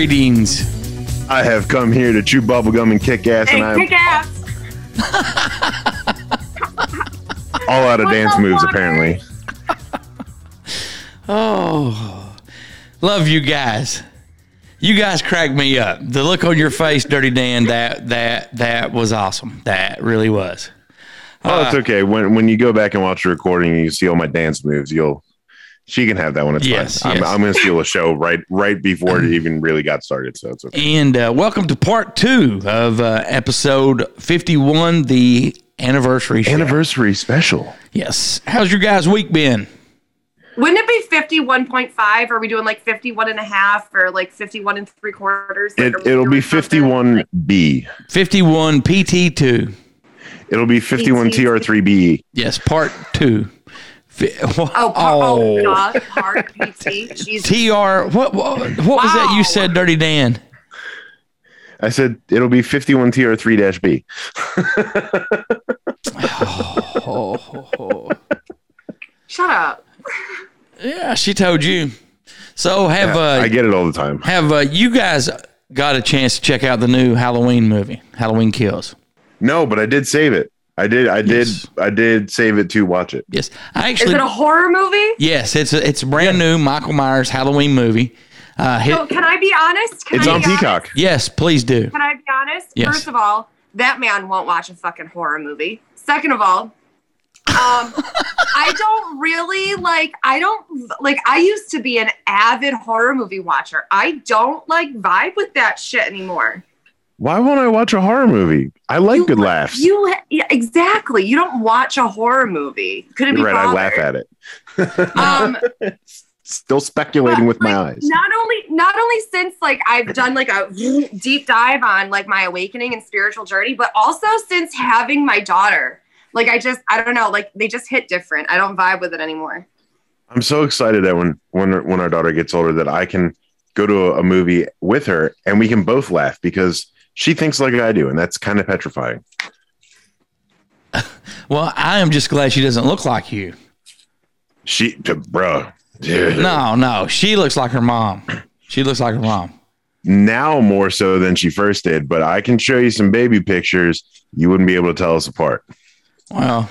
Greetings. I have come here to chew bubblegum and kick ass, and Hey, I'm kick ass. all out of What's dance up, moves, Walker? apparently. Oh, love you guys. You guys cracked me up. The look on your face, Dirty Dan, that that that was awesome. That really was. Oh, it's uh, okay. When when you go back and watch the recording, and you see all my dance moves. You'll she can have that one. It's Yes, fine. yes. I'm, I'm going to steal a show right right before it even really got started. So it's okay. And uh, welcome to part two of uh, episode fifty-one, the anniversary show. Anniversary special. Yes. How's your guys' week been? Wouldn't it be 51.5? Are we doing like 51 and a half or like 51 and three quarters? Like, it, it'll be 51 B. Fifty-one PT two. It'll be 51 TR3 B. Yes, part two. Fi- Oh, pa- oh, God. Part PT. Jesus. TR. What what, what was that you said, Dirty Dan? I said it'll be 51 TR3 dash B. Oh, Shut up. yeah, she told you. So have I uh, get it all the time. have uh, you guys got a chance to check out the new Halloween movie, Halloween Kills? No, but I did save it. I did. I did. I did save it to watch it. Yes, I actually. Is actually. it a horror movie? yes, it's a, it's a brand new Michael Myers Halloween movie. Uh, hit, So can I be honest? Can It's I on be honest? Peacock. yes, please do. Can I be honest? Yes. First of all, that man won't watch a fucking horror movie. Second of all, um, I don't really like. I don't like. I used to be an avid horror movie watcher. I don't like vibe with that shit anymore. Why won't I watch a horror movie? I like You- good laughs. You yeah, exactly. You don't watch a horror movie. Couldn't You're be right. I laugh at it. Um, Still speculating but, with my eyes. Not only not only since like I've done like a deep dive on like my awakening and spiritual journey, but also since having my daughter. Like I just I don't know, like they just hit different. I don't vibe with it anymore. I'm so excited that when when when our daughter gets older, that I can go to a, a movie with her and we can both laugh because she thinks like I do, and that's kind of petrifying. Well, I am just glad she doesn't look like you. She, bro, dude. No, no, she looks like her mom. She looks like her mom. now more so than she first did. But I can show you some baby pictures. You wouldn't be able to tell us apart. Well,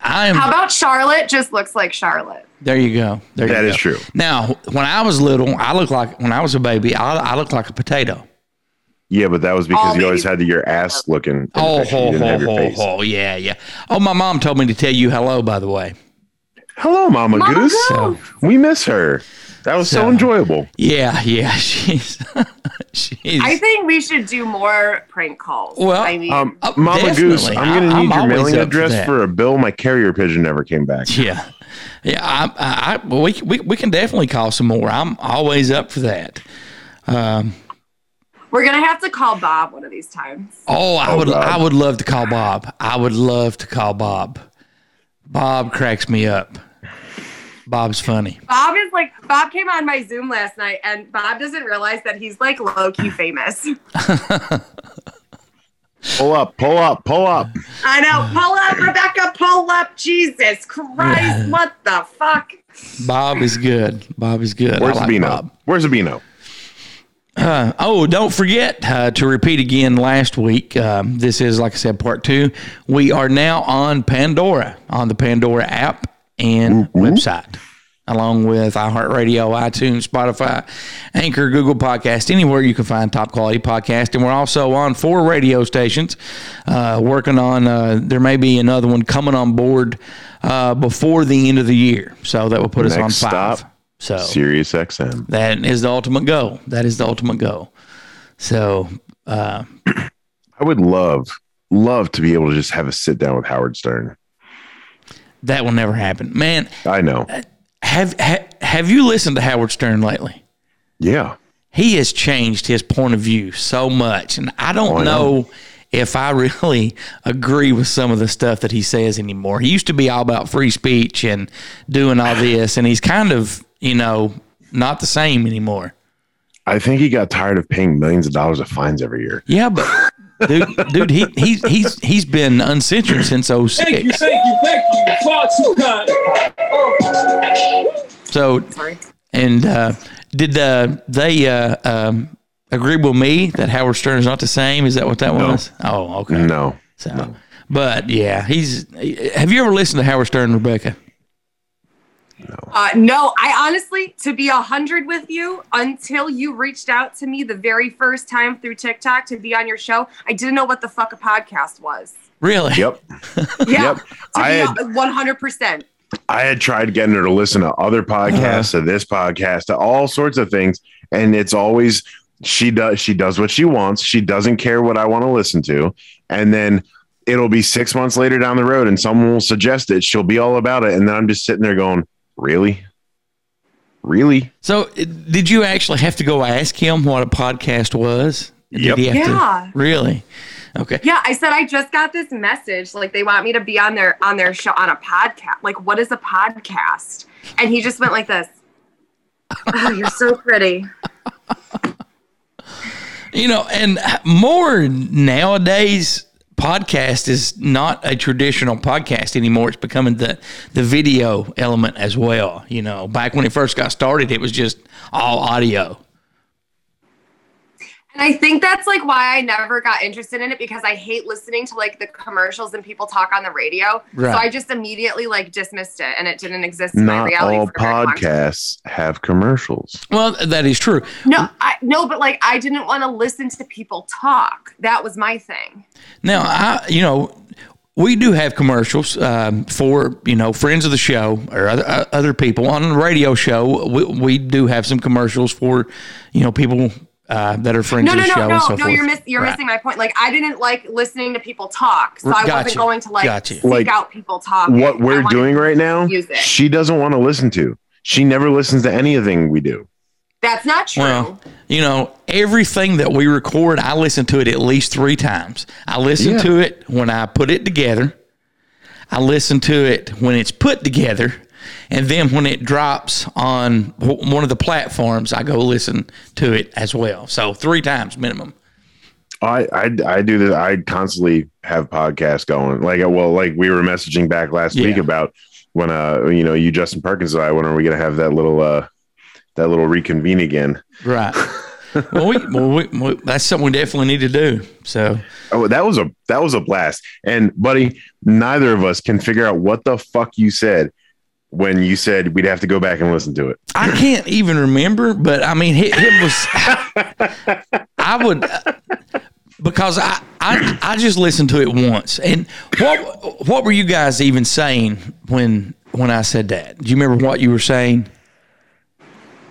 I am. How about Charlotte just looks like Charlotte? There you go. There That you is go. true. Now, when I was little, I looked like when I was a baby, I, I looked like a potato. Yeah, but that was because All you always had your ass looking. Oh, ho, ho, ho, ho, yeah, yeah. Oh, my mom told me to tell you hello. By the way, Hello, Mama, Mama Goose. Goose. We miss her. That was so, So- enjoyable. yeah, yeah. She's she's. I think we should do more prank calls. Well, I mean, Um, Oh, Mama Goose. I'm going I- to I'm need your mailing up for address for a bill. My carrier pigeon never came back. yeah, yeah. I, I, I we, we we can definitely call some more. I'm always up for that. Um, we're gonna have to call Bob one of these times. oh, I Oh, would God. I would love to call Bob. I would love to call Bob. Bob cracks me up. Bob's funny. Bob is like Bob came on my Zoom last night, and Bob doesn't realize that he's like low key famous. Pull up, pull up, pull up. I know. Pull up, Rebecca. Pull up. Jesus Christ! What the fuck? Bob is good. Bob is good. Where's I like Sabino? Bob. Where's Sabino? Uh, oh, don't forget uh, to repeat again last week. Um, this is, like I said, part two. We are now on Pandora, on the Pandora app and website, along with iHeartRadio, iTunes, Spotify, Anchor, Google Podcast, anywhere you can find top quality podcast. And we're also on four radio stations, uh, working on, uh, there may be another one coming on board uh, before the end of the year. So that will put us on five. stop, So Sirius XM. that is the ultimate goal. That is the ultimate goal. So, uh, I would love, love to be able to just have a sit down with Howard Stern. that will never happen, man. I know. Have ha, have you listened to Howard Stern lately? Yeah. He has changed his point of view so much, and I don't Oh, I know. know. if I really agree with some of the stuff that he says anymore. He used to be all about free speech and doing all this, and he's kind of, you know, not the same anymore. I think he got tired of paying millions of dollars of fines every year. Yeah, but dude, dude, he he's he's he's been uncensored since Thank you, thank you, thank you. Far too kind. So Sorry. and uh, did uh, they uh, um, agree with me that Howard Stern is not the same? Is that what that No. was? Oh, okay. No. So, but yeah, he's. Have you ever listened to Howard Stern, Rebecca? Uh, no, I honestly, to be a hundred with you, until you reached out to me the very first time through TikTok to be on your show, I didn't know what the fuck a podcast was. Really? Yep. Yeah, Yep. I had one hundred percent. I had tried getting her to listen to other podcasts, to this podcast, to all sorts of things, and it's always she does she does what she wants. She doesn't care what I want to listen to, and then it'll be six months later down the road, and someone will suggest it. She'll be all about it, and then I'm just sitting there going, "Really, really?" So, did you actually have to go ask him what a podcast was? Did Yep. he have to- Yeah. really? Okay. Yeah, I said I just got this message. Like they want me to be on their on their show on a podcast. Like, what is a podcast? And he just went like this. Oh, you're so pretty. You know, and more nowadays, podcast is not a traditional podcast anymore. It's becoming the the video element as well. You know, back when it first got started, it was just all audio. And I think that's like why I never got interested in it because I hate listening to like the commercials and people talk on the radio. Right. So I just immediately like dismissed it and it didn't exist in my Not reality. all for very long time. podcasts have commercials. Well, that is true. No, I no, but like I didn't want to listen to people talk. That was my thing. Now, I you know we do have commercials um, for you know friends of the show or other, uh, other people on the radio show. We, we do have some commercials for you know people uh, that are friends No, of no, the no, show no, and so no. forth. You're miss, you're Right. missing my point. Like I didn't like listening to people talk, so I Gotcha. wasn't going to like Gotcha. seek Like, out people talk. What we're doing right now, music. she doesn't want to listen to. She never listens to anything we do. That's not true. Well, you know, everything that we record, I listen to it at least three times. I listen Yeah. to it when I put it together. I listen to it when it's put together. And then when it drops on one of the platforms, I go listen to it as well. So three times minimum. I, I I do this. I constantly have podcasts going. Like well, like we were messaging back last week about when uh you know you Justin Perkins and I when are we gonna have that little uh that little reconvene again? Right. well, we, well we, we, that's something we definitely need to do. So Oh, that was a that was a blast. And buddy, neither of us can figure out what the fuck you said when you said we'd have to go back and listen to it. I can't even remember, but I mean, it, it was. I would because I, I I just listened to it once, and what what were you guys even saying when when I said that? Do you remember what you were saying?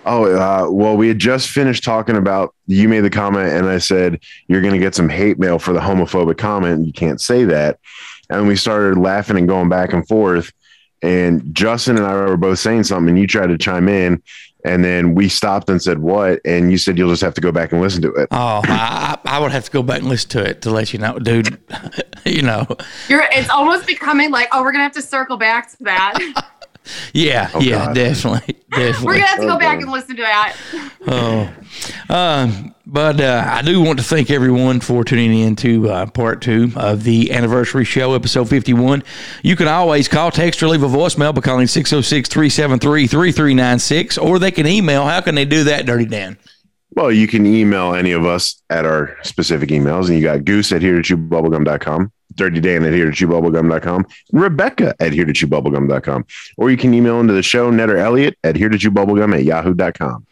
Oh, uh, well, we had just finished talking about you made the comment, and I said you're going to get some hate mail for the homophobic comment. You can't say that, and we started laughing and going back and forth. And Justin and I were both saying something, and you tried to chime in, and then we stopped and said what, and you said you'll just have to go back and listen to it. Oh, I, I I would have to go back and listen to it to let you know, dude. you know, You're it's almost becoming like, oh, we're gonna have to circle back to that. yeah, yeah, God. definitely, definitely. we're gonna have to go Oh, back God. and listen to that. Oh, um, but uh, I do want to thank everyone for tuning in to uh, part two of the anniversary show, episode 51. You can always call, text, or leave a voicemail by calling 606 373 3396, or they can email. How can they do that, Dirty Dan? Well, you can email any of us at our specific emails, and you got Goose at here to chew bubblegum.com, Dirty Dan at here to chew bubblegum.com, and Rebecca at here to chew bubblegum.com. Or you can email into the show, Ned or Elliot at here to chew bubblegum at yahoo.com.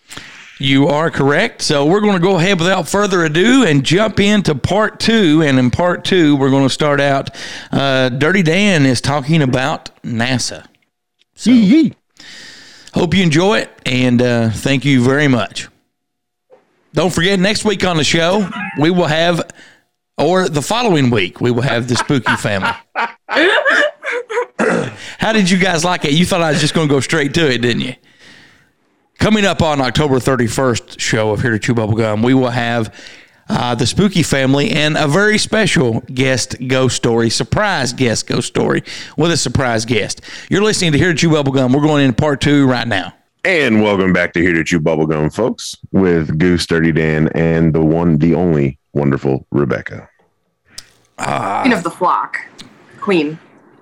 You are correct. So we're going to go ahead without further ado and jump into part two. And in part two, we're going to start out. Uh, Dirty Dan is talking about NASA. So hope you enjoy it and uh, thank you very much. Don't forget, next week on the show, we will have, or the following week, we will have the spooky family. How did you guys like it? You thought I was just going to go straight to it, didn't you? Coming up on October 31st show of Here to Chew Bubble Gum, we will have uh, the Spooky family, and a very special guest ghost story, surprise guest ghost story with a surprise guest. You're listening to Here to Chew Bubblegum. We're going into part two right now. And welcome back to Here to Chew Bubblegum, folks, with Goose, Dirty Dan, and the one, the only wonderful Rebecca. Queen of the flock. Queen.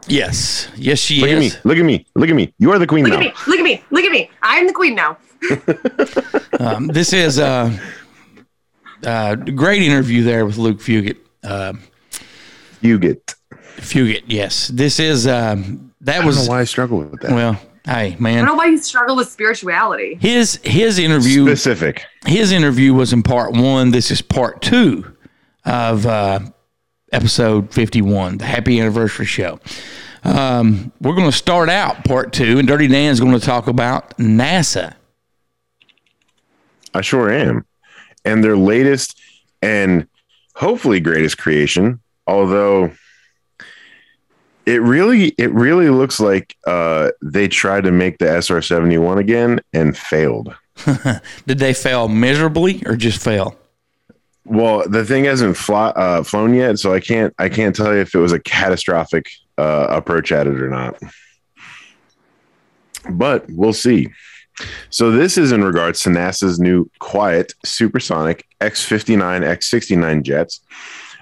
Yes, yes, she Look at me. is. Look at me. Look at me. You are the queen Look now. at me. Look at me. Look at me. I'm the queen now. Um, this is a uh, great interview there with Luke Fugit. Uh, You get. Fugit, yes. This is um, that I don't was know why I struggle with that. well. Hey man, I don't know why you struggle with spirituality. his his interview Specific. his interview was in part one. This is part two of uh, episode 51, the happy anniversary show. Um, we're going to start out part two, and Dirty Dan's going to talk about NASA. I sure am. And their latest and hopefully greatest creation, although it really it really looks like uh, they tried to make the SR seventy one again and failed. Did they fail miserably or just fail? Well, the thing hasn't fly, uh, flown yet, so I can't I can't tell you if it was a catastrophic uh, approach at it or not. But we'll see. So this is in regards to NASA's new quiet supersonic X-59, X-69 jets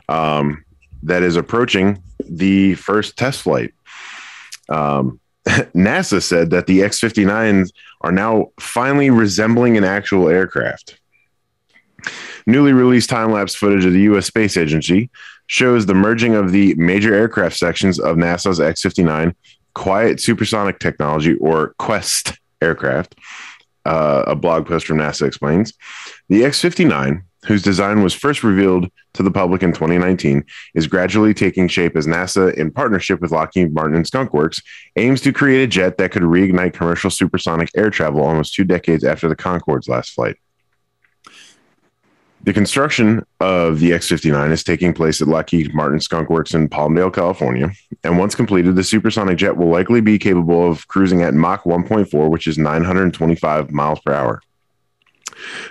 um, that is approaching the first test flight. Um, NASA said that the X-59s are now finally resembling an actual aircraft. Newly released time lapse footage of the U.S. Space Agency shows the merging of the major aircraft sections of NASA's X 59 Quiet Supersonic Technology, or QueSST aircraft. Uh, a blog post from NASA explains. The X 59, whose design was first revealed to the public in 2019, is gradually taking shape as NASA, in partnership with Lockheed Martin and Skunk Works, aims to create a jet that could reignite commercial supersonic air travel almost two decades after the Concorde's last flight. The construction of the X 59 is taking place at Lockheed Martin Skunk Works in Palmdale, California. And once completed, the supersonic jet will likely be capable of cruising at Mach 1.4, which is 925 miles per hour.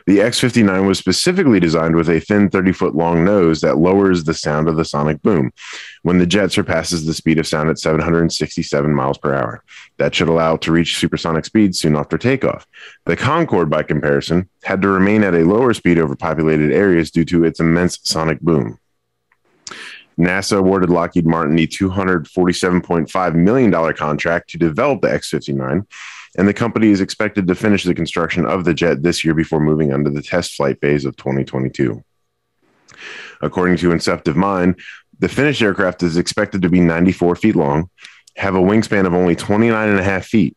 The X 59 was specifically designed with a thin 30 foot long nose that lowers the sound of the sonic boom when the jet surpasses the speed of sound at 767 miles per hour. That should allow it to reach supersonic speeds soon after takeoff. The Concorde, by comparison, had to remain at a lower speed over populated areas due to its immense sonic boom. NASA awarded Lockheed Martin the $247.5 million contract to develop the X 59, and the company is expected to finish the construction of the jet this year before moving on to the test flight phase of 2022. According to Inceptive Mind, the finished aircraft is expected to be 94 feet long, have a wingspan of only 29 and a half feet.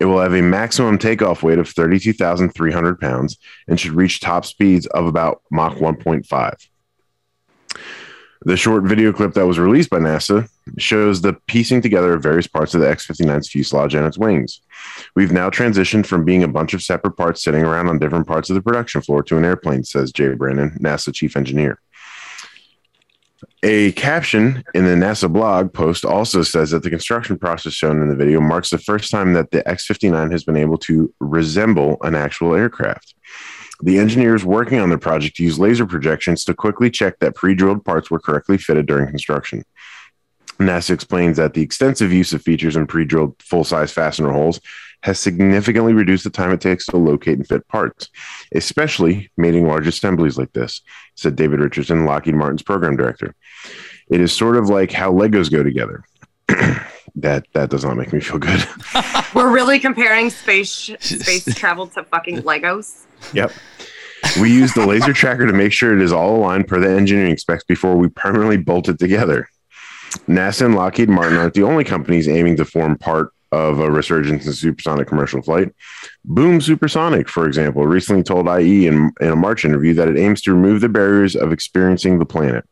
It will have a maximum takeoff weight of 32,300 pounds and should reach top speeds of about Mach 1.5. The short video clip that was released by NASA shows the piecing together of various parts of the X 59's fuselage and its wings. We've now transitioned from being a bunch of separate parts sitting around on different parts of the production floor to an airplane, says Jay Brandon, NASA chief engineer. A caption in the NASA blog post also says that the construction process shown in the video marks the first time that the X 59 has been able to resemble an actual aircraft. The engineers working on the project used laser projections to quickly check that pre drilled parts were correctly fitted during construction. NASA explains that the extensive use of features in pre drilled full size fastener holes has significantly reduced the time it takes to locate and fit parts, especially mating large assemblies like this, said David Richardson, Lockheed Martin's program director. It is sort of like how Legos go together. that that does not make me feel good. We're really comparing space space travel to fucking Legos. Yep. We use the laser tracker to make sure it is all aligned per the engineering specs before we permanently bolt it together. NASA and Lockheed Martin aren't the only companies aiming to form part of a resurgence in supersonic commercial flight. Boom Supersonic, for example, recently told IE in, in a March interview that it aims to remove the barriers of experiencing the planet.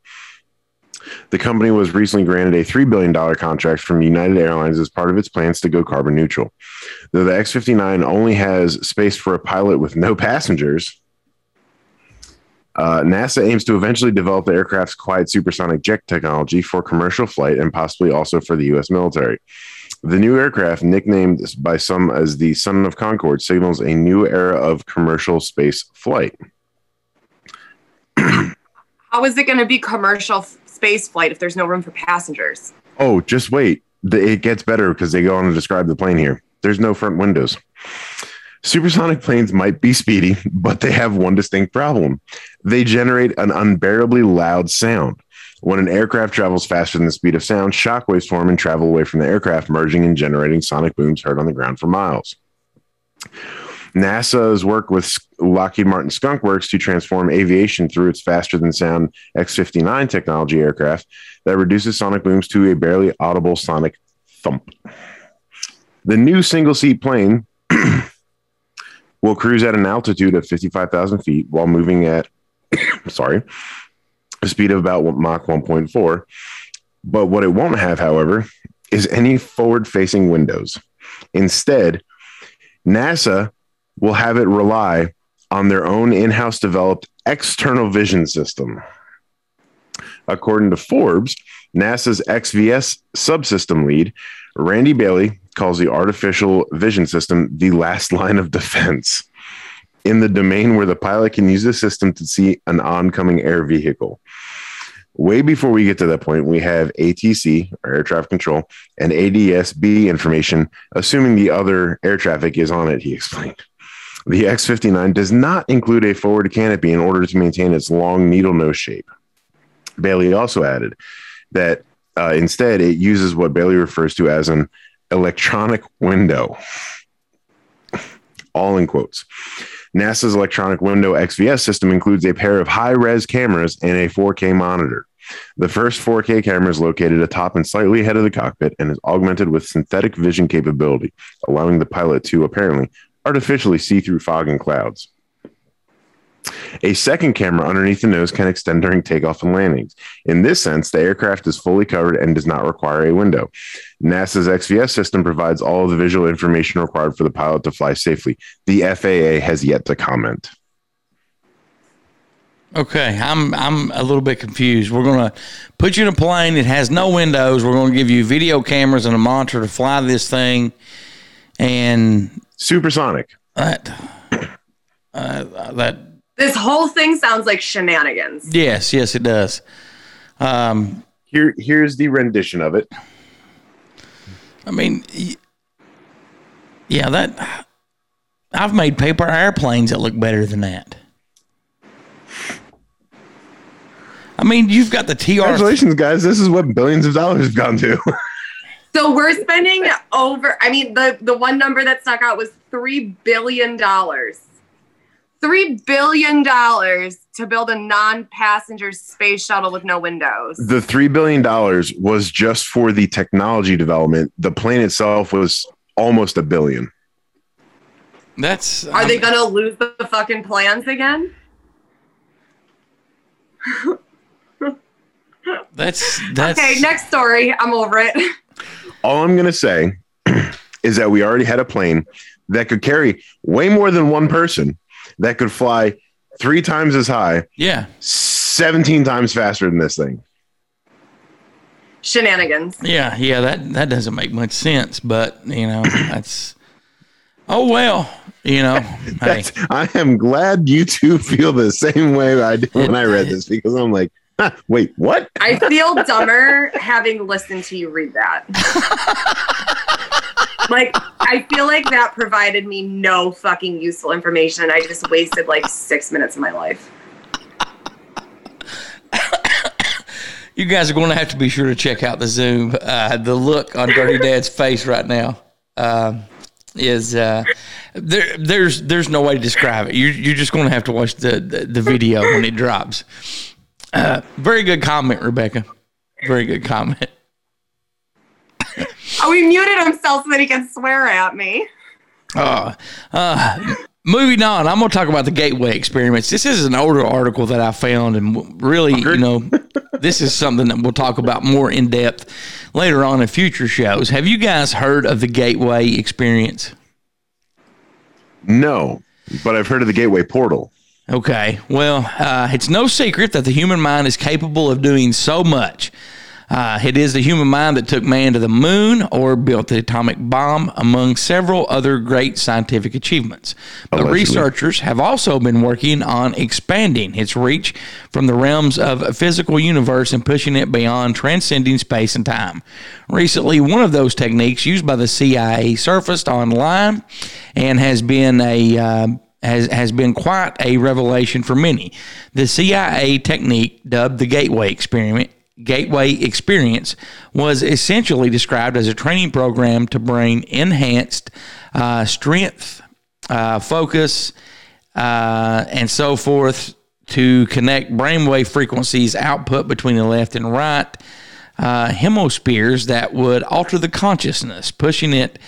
The company was recently granted a $3 billion contract from United Airlines as part of its plans to go carbon neutral. Though the X 59 only has space for a pilot with no passengers, uh, NASA aims to eventually develop the aircraft's quiet supersonic jet technology for commercial flight and possibly also for the U.S. military. The new aircraft, nicknamed by some as the Son of Concorde, signals a new era of commercial space flight. How is it going to be commercial f- space flight if there's no room for passengers? Oh, just wait. The- It gets better because they go on to describe the plane here. There's no front windows. Supersonic planes might be speedy, but they have one distinct problem. They generate an unbearably loud sound. When an aircraft travels faster than the speed of sound, shockwaves form and travel away from the aircraft, merging and generating sonic booms heard on the ground for miles. NASA's work with Lockheed Martin Skunk Works to transform aviation through its faster than sound X 59 technology aircraft that reduces sonic booms to a barely audible sonic thump. The new single seat plane will cruise at an altitude of 55,000 feet while moving at, sorry, a speed of about Mach 1.4. But what it won't have, however, is any forward facing windows. Instead, NASA will have it rely on their own in house developed external vision system. According to Forbes, NASA's XVS subsystem lead, Randy Bailey, calls the artificial vision system the last line of defense in the domain where the pilot can use the system to see an oncoming air vehicle. Way before we get to that point, we have ATC, or air traffic control, and ADSB information, assuming the other air traffic is on it, he explained. The X 59 does not include a forward canopy in order to maintain its long needle nose shape. Bailey also added that uh, instead it uses what Bailey refers to as an electronic window, all in quotes. NASA's electronic window XVS system includes a pair of high res cameras and a 4K monitor. The first 4K camera is located atop and slightly ahead of the cockpit and is augmented with synthetic vision capability, allowing the pilot to apparently artificially see through fog and clouds. A second camera underneath the nose can extend during takeoff and landings. In this sense, the aircraft is fully covered and does not require a window. NASA's XVS system provides all of the visual information required for the pilot to fly safely. The FAA has yet to comment. Okay, I'm I'm a little bit confused. We're gonna put you in a plane that has no windows. We're gonna give you video cameras and a monitor to fly this thing, and Supersonic. that uh, that This whole thing sounds like shenanigans. yes, yes, it does. Um, Here, here's the rendition of it. I mean, y- yeah, that I've made paper airplanes that look better than that. I mean, you've got the TR. Congratulations, guys. This is what billions of dollars have gone to. So we're spending over. I mean, the the one number that stuck out was three billion dollars. Three billion dollars to build a non-passenger space shuttle with no windows. the $3 billion was just for the technology development. The plane itself was almost a billion. That's Are they um, gonna lose the fucking plans again? That's that's Okay, next story. I'm over it. All I'm going to say is that we already had a plane that could carry way more than one person, that could fly three times as high, yeah. 17 times faster than this thing. Shenanigans. Yeah, yeah, that that doesn't make much sense, but you know, that's oh well, you know. hey, I am glad you two feel the same way I did when I read this because I'm like, huh, wait, what? I feel dumber having listened to you read that. like, I feel like that provided me no fucking useful information. I just wasted like six minutes of my life. you guys are going to have to be sure to check out the Zoom. Uh, the look on Dirty Dan's face right now um, is uh, there. There's there's no way to describe it. You're you're just going to have to watch the, the the video when it drops. Uh, very good comment, Rebecca. Very good comment. Oh, he muted himself so that he can swear at me. Uh, uh, moving on, I'm going to talk about the gateway experiments. This is an older article that I found, and really, you know, this is something that we'll talk about more in depth later on in future shows. Have you guys heard of the gateway experience? No, but I've heard of the Gateway Portal. Okay. Well, uh, it's no secret that the human mind is capable of doing so much. Uh, it is the human mind that took man to the moon or built the atomic bomb, among several other great scientific achievements. But Allegedly. researchers have also been working on expanding its reach from the realms of a physical universe and pushing it beyond transcending space and time. Recently, one of those techniques used by the CIA surfaced online and has been a uh, has, has been quite a revelation for many. The CIA technique, dubbed the Gateway Experiment, Gateway Experience, was essentially described as a training program to bring enhanced uh, strength, uh, focus, uh, and so forth to connect brainwave frequencies output between the left and right uh, hemispheres that would alter the consciousness, pushing it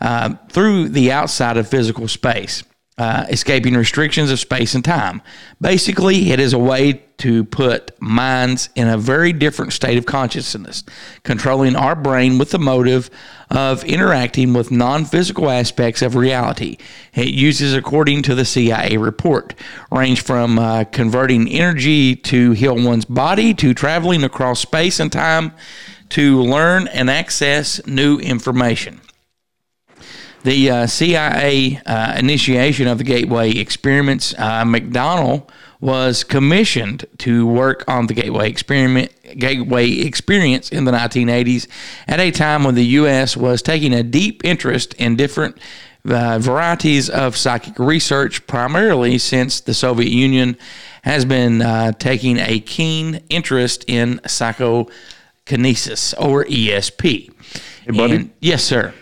uh, through the outside of physical space, uh, escaping restrictions of space and time. Basically, it is a way to put minds in a very different state of consciousness, controlling our brain with the motive of interacting with non physical aspects of reality. It uses, according to the CIA report, range from uh, converting energy to heal one's body to traveling across space and time to learn and access new information. The uh, CIA uh, initiation of the Gateway experiments, uh, McDonnell was commissioned to work on the Gateway experiment, Gateway experience in the 1980s, at a time when the U.S. was taking a deep interest in different uh, varieties of psychic research, primarily since the Soviet Union has been uh, taking a keen interest in psychokinesis or ESP. Hey, buddy. And- yes, sir.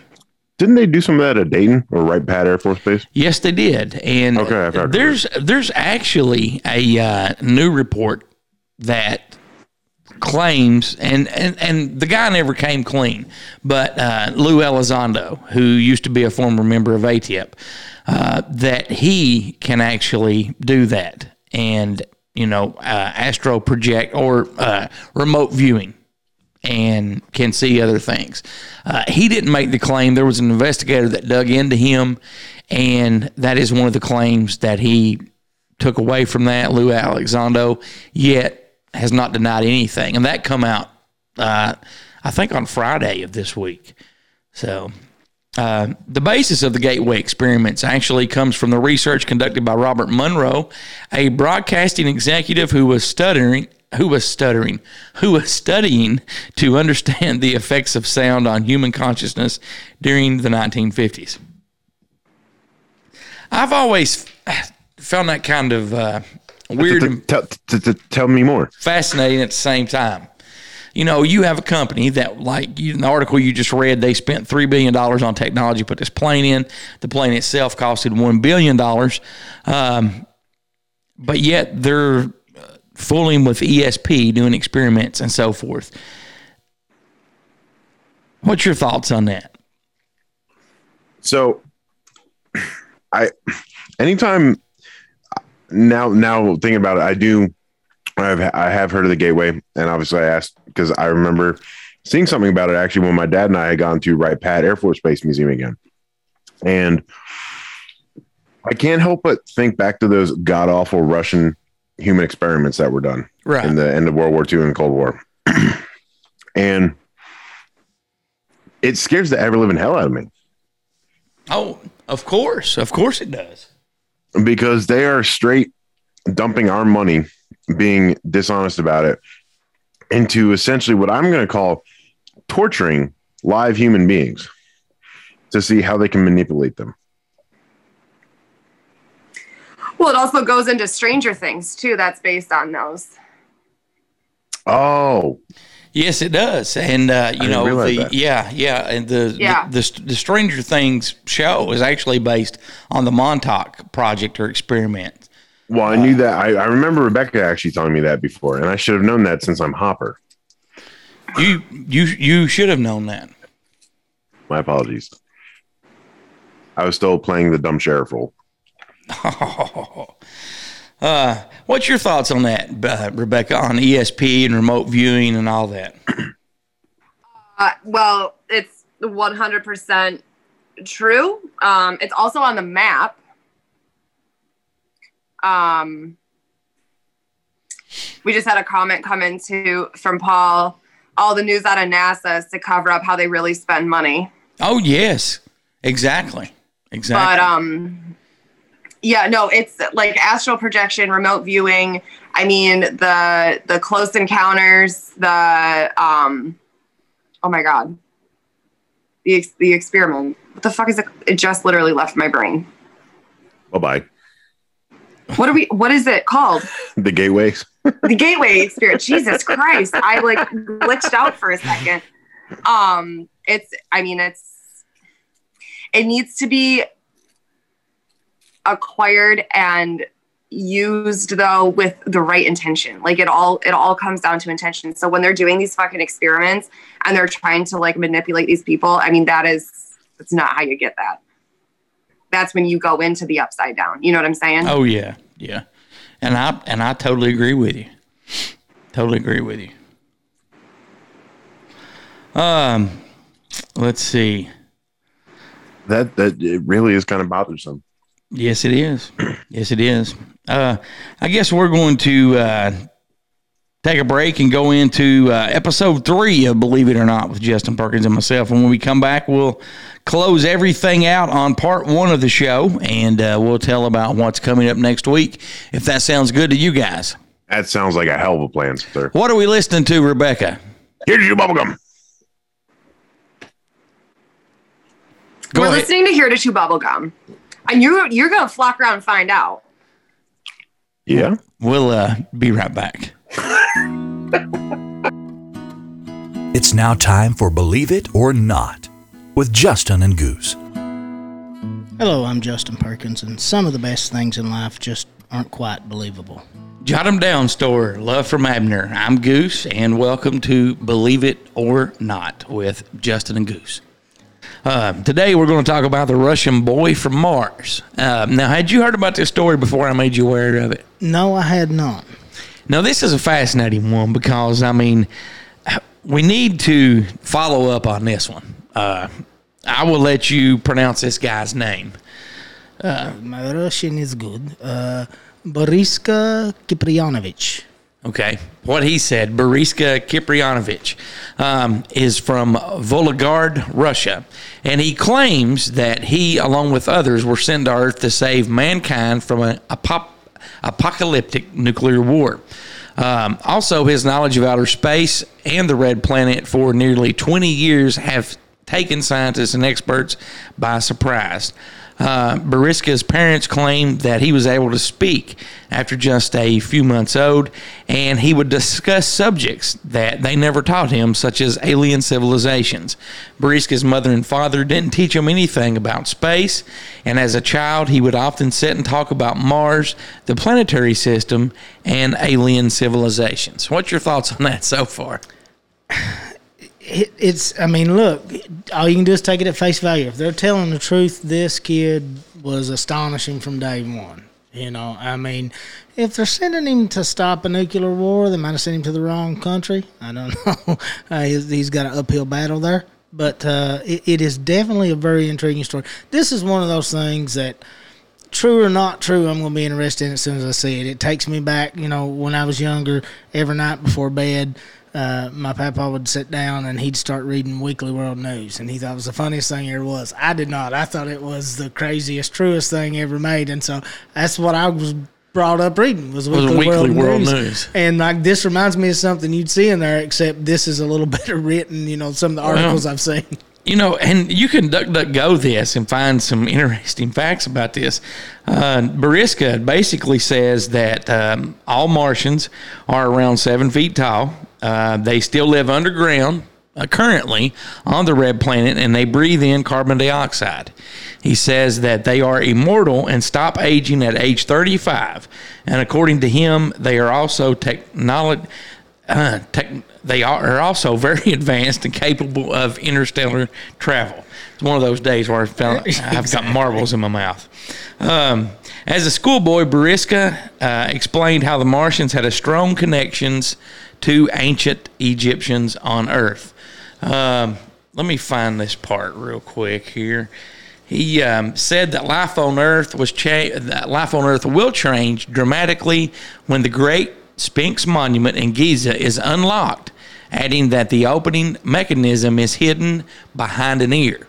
Didn't they do some of that at Dayton or Wright Pat Air Force Base? Yes, they did. And Okay, I've heard of there's there's actually a uh, new report that claims, and, and, and the guy never came clean, but uh, Lou Elizondo, who used to be a former member of ATIP, uh, that he can actually do that and, you know, uh, astro project or uh, remote viewing and can see other things. Uh, he didn't make the claim. There was an investigator that dug into him, and that is one of the claims that he took away from that. Lou Elizondo yet has not denied anything, and that come out, uh, I think, on Friday of this week. So. Uh, the basis of the Gateway experiments actually comes from the research conducted by Robert Monroe, a broadcasting executive who was stuttering, who was stuttering, who was studying to understand the effects of sound on human consciousness during the 1950s. I've always found that kind of uh, weird Tell, t- t- tell me more. fascinating at the same time. You know, you have a company that, like you, in the article you just read, they spent $3 billion on technology, put this plane in. The plane itself costed $1 billion. Um, but yet they're fooling with ESP, doing experiments and so forth. What's your thoughts on that? So, I anytime now now thinking about it, I do. I've I have heard of the Gateway, and obviously I asked because I remember seeing something about it actually when my dad and I had gone to Wright Pat Air Force Base Museum again, and I can't help but think back to those god awful Russian human experiments that were done Right. in the end of World War II and the Cold War, and it scares the ever living hell out of me. Oh, of course. Of course it does. because they are straight dumping our money, being dishonest about it, into essentially what I'm going to call torturing live human beings to see how they can manipulate them. Well, it also goes into Stranger Things too. That's based on those. Oh, Yes, it does, and uh, you didn't know the that. yeah yeah, and the, Yeah. the the the Stranger Things show is actually based on the Montauk project or experiment. well, I knew that. I, I remember Rebecca actually telling me that before, and I should have known that since I'm Hopper. You you you should have known that. My apologies. I was still playing the dumb sheriff role. Uh, what's your thoughts on that, uh, Rebecca, on ESP and remote viewing and all that? Uh, well, it's 100% true. Um, it's also on the map. Um, we just had a comment come into from Paul. all the news out of NASA is to cover up how they really spend money. Oh yes, exactly, exactly. But um, yeah, no, it's like astral projection, remote viewing. I mean, the the close encounters, the um, oh my god, the ex- the experiment. What the fuck is it? It just literally left my brain. Bye bye. What are we? What is it called? The gateways. the gateway experience. Jesus Christ. I like glitched out for a second. Um, it's I mean, it's it needs to be acquired and used though with the right intention. Like it all it all comes down to intention. So when they're doing these fucking experiments and they're trying to like manipulate these people, I mean that is that's not how you get that. That's when you go into the upside down. You know what I'm saying? oh yeah, yeah, and I and I totally agree with you. Totally agree with you. Um, let's see. That that it really is kind of bothersome. Yes, it is. Yes, it is. Uh, I guess we're going to uh, take a break and go into uh, episode three of Believe It or Not with Justin Perkins and myself. And when we come back, we'll close everything out on part one of the show and uh, we'll tell about what's coming up next week, if that sounds good to you guys. That sounds like a hell of a plan, sir. What are we listening to, Rebecca? Here's your bubblegum. Go We're ahead. listening to Here to Chew Bubblegum. And you're you're gonna flock around and find out. Yeah. We'll uh, be right back. It's now time for Believe It or Not with Justin and Goose. Hello, I'm Justin Perkins, and some of the best things in life just aren't quite believable. Jot 'em down, store. Love from Abner. I'm Goose, and welcome to Believe It or Not with Justin and Goose. Uh, today, we're going to talk about the Russian boy from Mars. Uh, now, had you heard about this story before I made you aware of it? No, I had not. Now, this is a fascinating one because, I mean, we need to follow up on this one. Uh, I will let you pronounce this guy's name. My Russian is good. Uh, Boriska Kiprianovich. Okay. What he said, Boriska Kiprianovich, um, is from Volgograd, Russia. And he claims that he, along with others, were sent to Earth to save mankind from an apop- apocalyptic nuclear war. Um, also, his knowledge of outer space and the red planet for nearly 20 years have taken scientists and experts by surprise. Uh, Boriska's parents claimed that he was able to speak after just a few months old, and he would discuss subjects that they never taught him, such as alien civilizations. Boriska's mother and father didn't teach him anything about space, and as a child, he would often sit and talk about Mars, the planetary system, and alien civilizations. What's your thoughts on that so far? It, it's, I mean, look, all you can do is take it at face value. If they're telling the truth, this kid was astonishing from day one. You know, I mean, if they're sending him to stop a nuclear war, they might have sent him to the wrong country. I don't know. Uh, he's, got an uphill battle there. But uh, it, it is definitely a very intriguing story. This is one of those things that true or not true, I'm going to be interested in as soon as I see it. It takes me back, you know, when I was younger, every night before bed, uh, my papa would sit down and he'd start reading Weekly World News, and he thought it was the funniest thing ever was. I did not. I thought it was the craziest, truest thing ever made, and so that's what I was brought up reading was Weekly, Weekly World, World News. News. And like this reminds me of something you'd see in there, except this is a little better written. You know, some of the articles I've seen. You know, and you can duck, duck, go this and find some interesting facts about this. Uh, Boriska basically says that um, all Martians are around seven feet tall. Uh, they still live underground uh, currently on the red planet and they breathe in carbon dioxide. He says that they are immortal and stop aging at age 35. And according to him, they are also technology. Uh, tech, they are also very advanced and capable of interstellar travel. It's one of those days where I felt I've got marbles in my mouth. Um, as a schoolboy, Boriska uh, explained how the Martians had a strong connections to ancient Egyptians on Earth. Um, let me find this part real quick here. He um, said that life on Earth was cha- that life on Earth will change dramatically when the Great Sphinx Monument in Giza is unlocked adding that the opening mechanism is hidden behind an ear.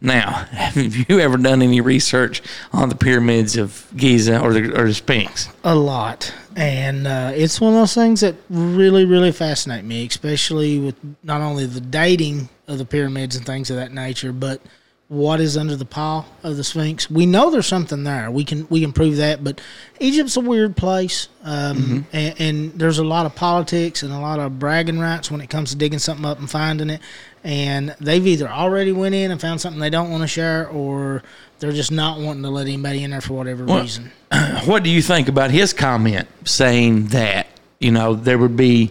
Now, have you ever done any research on the pyramids of Giza or the, or the Sphinx? a lot and uh, it's one of those things that really really fascinate me especially with not only the dating of the pyramids and things of that nature but what is under the pile of the sphinx. We know there's something there. We can we can prove that but egypt's a weird place. Um, and, and there's a lot of politics and a lot of bragging rights when it comes to digging something up and finding it. And they've either already went in and found something they don't want to share or they're just not wanting to let anybody in there for whatever reason What do you think about his comment saying that, you know, there would be,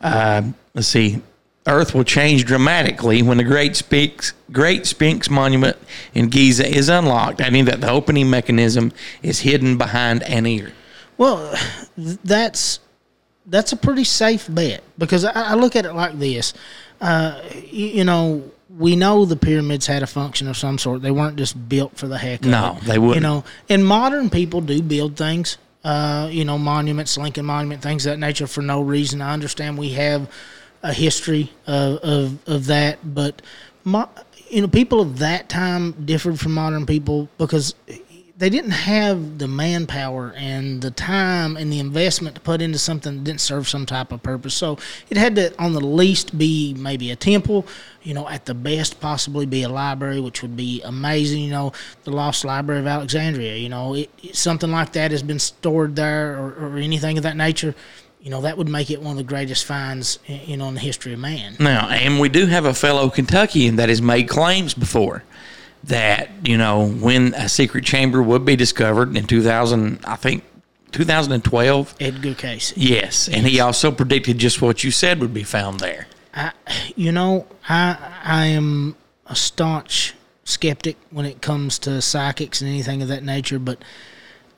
uh, let's see, Earth will change dramatically when the Great Sphinx, Great Sphinx Monument in Giza is unlocked, I mean that the opening mechanism is hidden behind an ear. Well, that's that's a pretty safe bet because I, I look at it like this. Uh, y- you know, we know the pyramids had a function of some sort. They weren't just built for the heck of No, it. they wouldn't. You know, and modern people do build things. Uh, you know, monuments, Lincoln Monument, things of that nature for no reason. I understand we have a history of of, of that, but mo- you know, people of that time differed from modern people because they didn't have the manpower and the time and the investment to put into something that didn't serve some type of purpose. So it had to, on the least, be maybe a temple. You know, at the best, possibly be a library, which would be amazing. You know, the Lost Library of Alexandria. You know, it, it- something like that has been stored there, or, or anything of that nature. You know, that would make it one of the greatest finds, you know, in the history of man. Now, and we do have a fellow Kentuckian that has made claims before that, you know, when a secret chamber would be discovered in 2000, I think 2012. Edgar Cayce. Yes. And he also predicted just what you said would be found there. you know, I I am a staunch skeptic when it comes to psychics and anything of that nature, but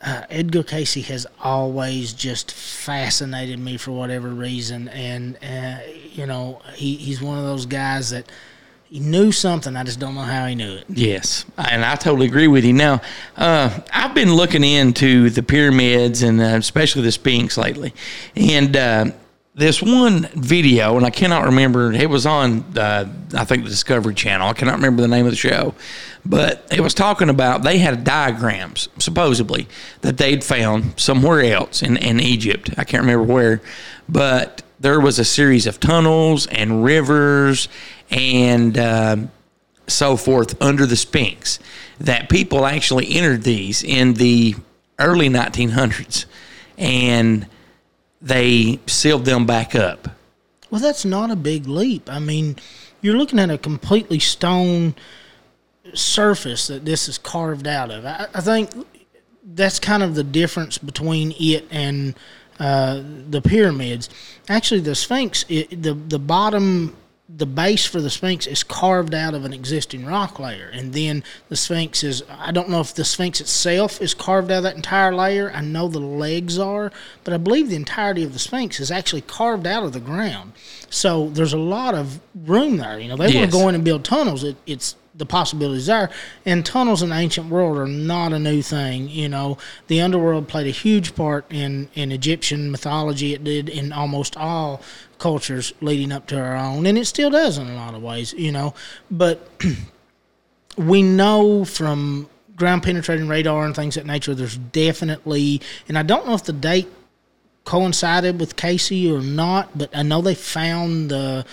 uh, Edgar Cayce has always just fascinated me for whatever reason, and uh, you know, he, he's one of those guys that he knew something. I just don't know how he knew it. Yes, and I totally agree with you. Now, uh, I've been looking into the pyramids and uh, especially the Sphinx lately, and uh, this one video, and I cannot remember. It was on, uh, I think, the Discovery Channel. I cannot remember the name of the show, but it was talking about they had diagrams supposedly that they'd found somewhere else in, in Egypt. I can't remember where, but there was a series of tunnels and rivers and. um so forth under the Sphinx that people actually entered these in the early 1900s and they sealed them back up. Well, that's not a big leap. I mean, you're looking at a completely stone surface that this is carved out of. I, I think that's kind of the difference between it and uh, the pyramids. Actually, the Sphinx, it, the the bottom, the base for the Sphinx is carved out of an existing rock layer, and then the Sphinx is. I don't know if the Sphinx itself is carved out of that entire layer. I know the legs are, but I believe the entirety of the Sphinx is actually carved out of the ground. So there's a lot of room there. You know, they want to go in and build tunnels. It, it's the possibilities there. And tunnels in the ancient world are not a new thing. You know, the underworld played a huge part in, in Egyptian mythology. It did in almost all cultures leading up to our own, and it still does in a lot of ways. You know, but we know from ground penetrating radar and things of that nature, there's definitely, and I don't know if the date coincided with Cayce or not, but I know they found the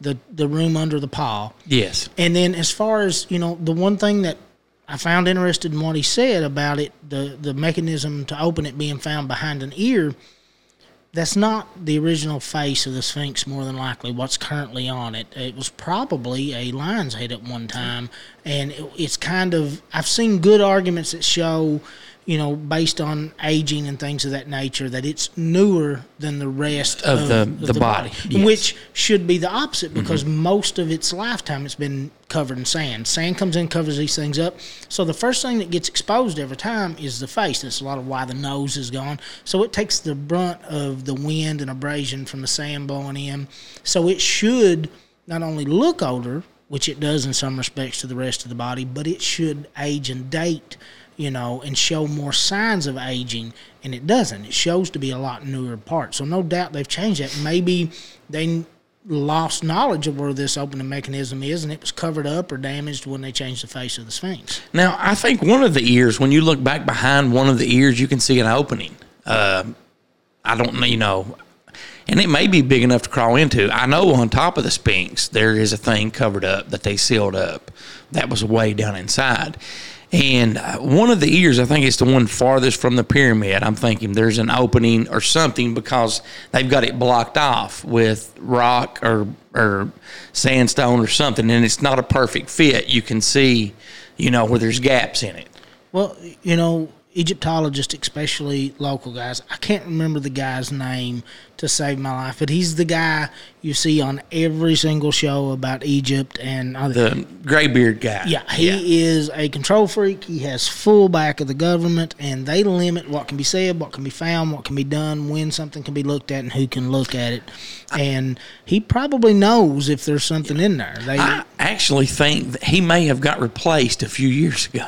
the the room under the pile. Yes. And then as far as, you know, the one thing that I found interested in what he said about it, the the mechanism to open it being found behind an ear, that's not the original face of the Sphinx more than likely what's currently on it. It was probably a lion's head at one time and it, it's kind of I've seen good arguments that show you know, based on aging and things of that nature, that it's newer than the rest Of of, the- the body, yes. which should be the opposite mm-hmm. because most of its lifetime it's been covered in sand. Sand comes in, covers these things up. So the first thing that gets exposed every time is the face. That's a lot of why the nose is gone. So it takes the brunt of the wind and abrasion from the sand blowing in. So it should not only look older, which it does in some respects to the rest of the body, but it should age and date, you know, and show more signs of aging. And it doesn't. It shows to be a lot newer part. So no doubt they've changed that. Maybe they lost knowledge of where this opening mechanism is, and it was covered up or damaged when they changed the face of the Sphinx. Now, I think one of the ears, when you look back behind one of the ears, you can see an opening. Uh, I don't you know, and it may be big enough to crawl into. I know on top of the Sphinx, there is a thing covered up that they sealed up that was way down inside. And uh, one of the ears, I think it's the one farthest from the pyramid. I'm thinking there's an opening or something because they've got it blocked off with rock or or sandstone or something, and it's not a perfect fit. You can see, you know, where there's gaps in it. Well, you know, Egyptologists, especially local guys, I can't remember the guy's name to save my life, but he's the guy you see on every single show about Egypt and other. The graybeard guy. Yeah, he is a control freak. He has full back of the government, and they limit what can be said, what can be found, what can be done, when something can be looked at, and who can look at it. And he probably knows if there's something in there. They, I actually think that he may have got replaced a few years ago,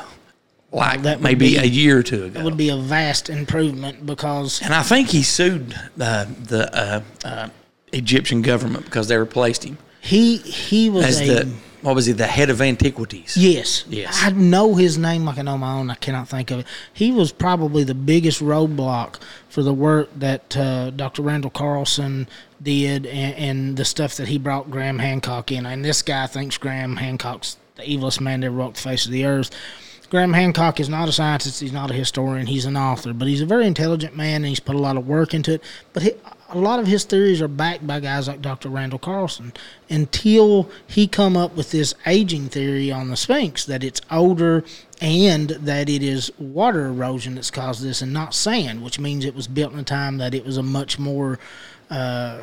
like That maybe be- a year or two ago. It would be a vast improvement because and I think he sued uh, the uh, uh, Egyptian government because they replaced him he he was as a the what was he the head of antiquities. Yes. Yes. I know his name like I know my own. I cannot think of it. He was probably the biggest roadblock for the work that uh, Dr. Randall Carlson did and, and the stuff that he brought Graham Hancock in. And this guy thinks Graham Hancock's the evilest man that ever walked the face of the earth. Graham Hancock is not a scientist. He's not a historian. He's an author, but he's a very intelligent man, and he's put a lot of work into it. But he, a lot of his theories are backed by guys like Dr. Randall Carlson. Until he come up with this aging theory on the Sphinx that it's older and that it is water erosion that's caused this, and not sand, which means it was built in a time that it was a much more uh,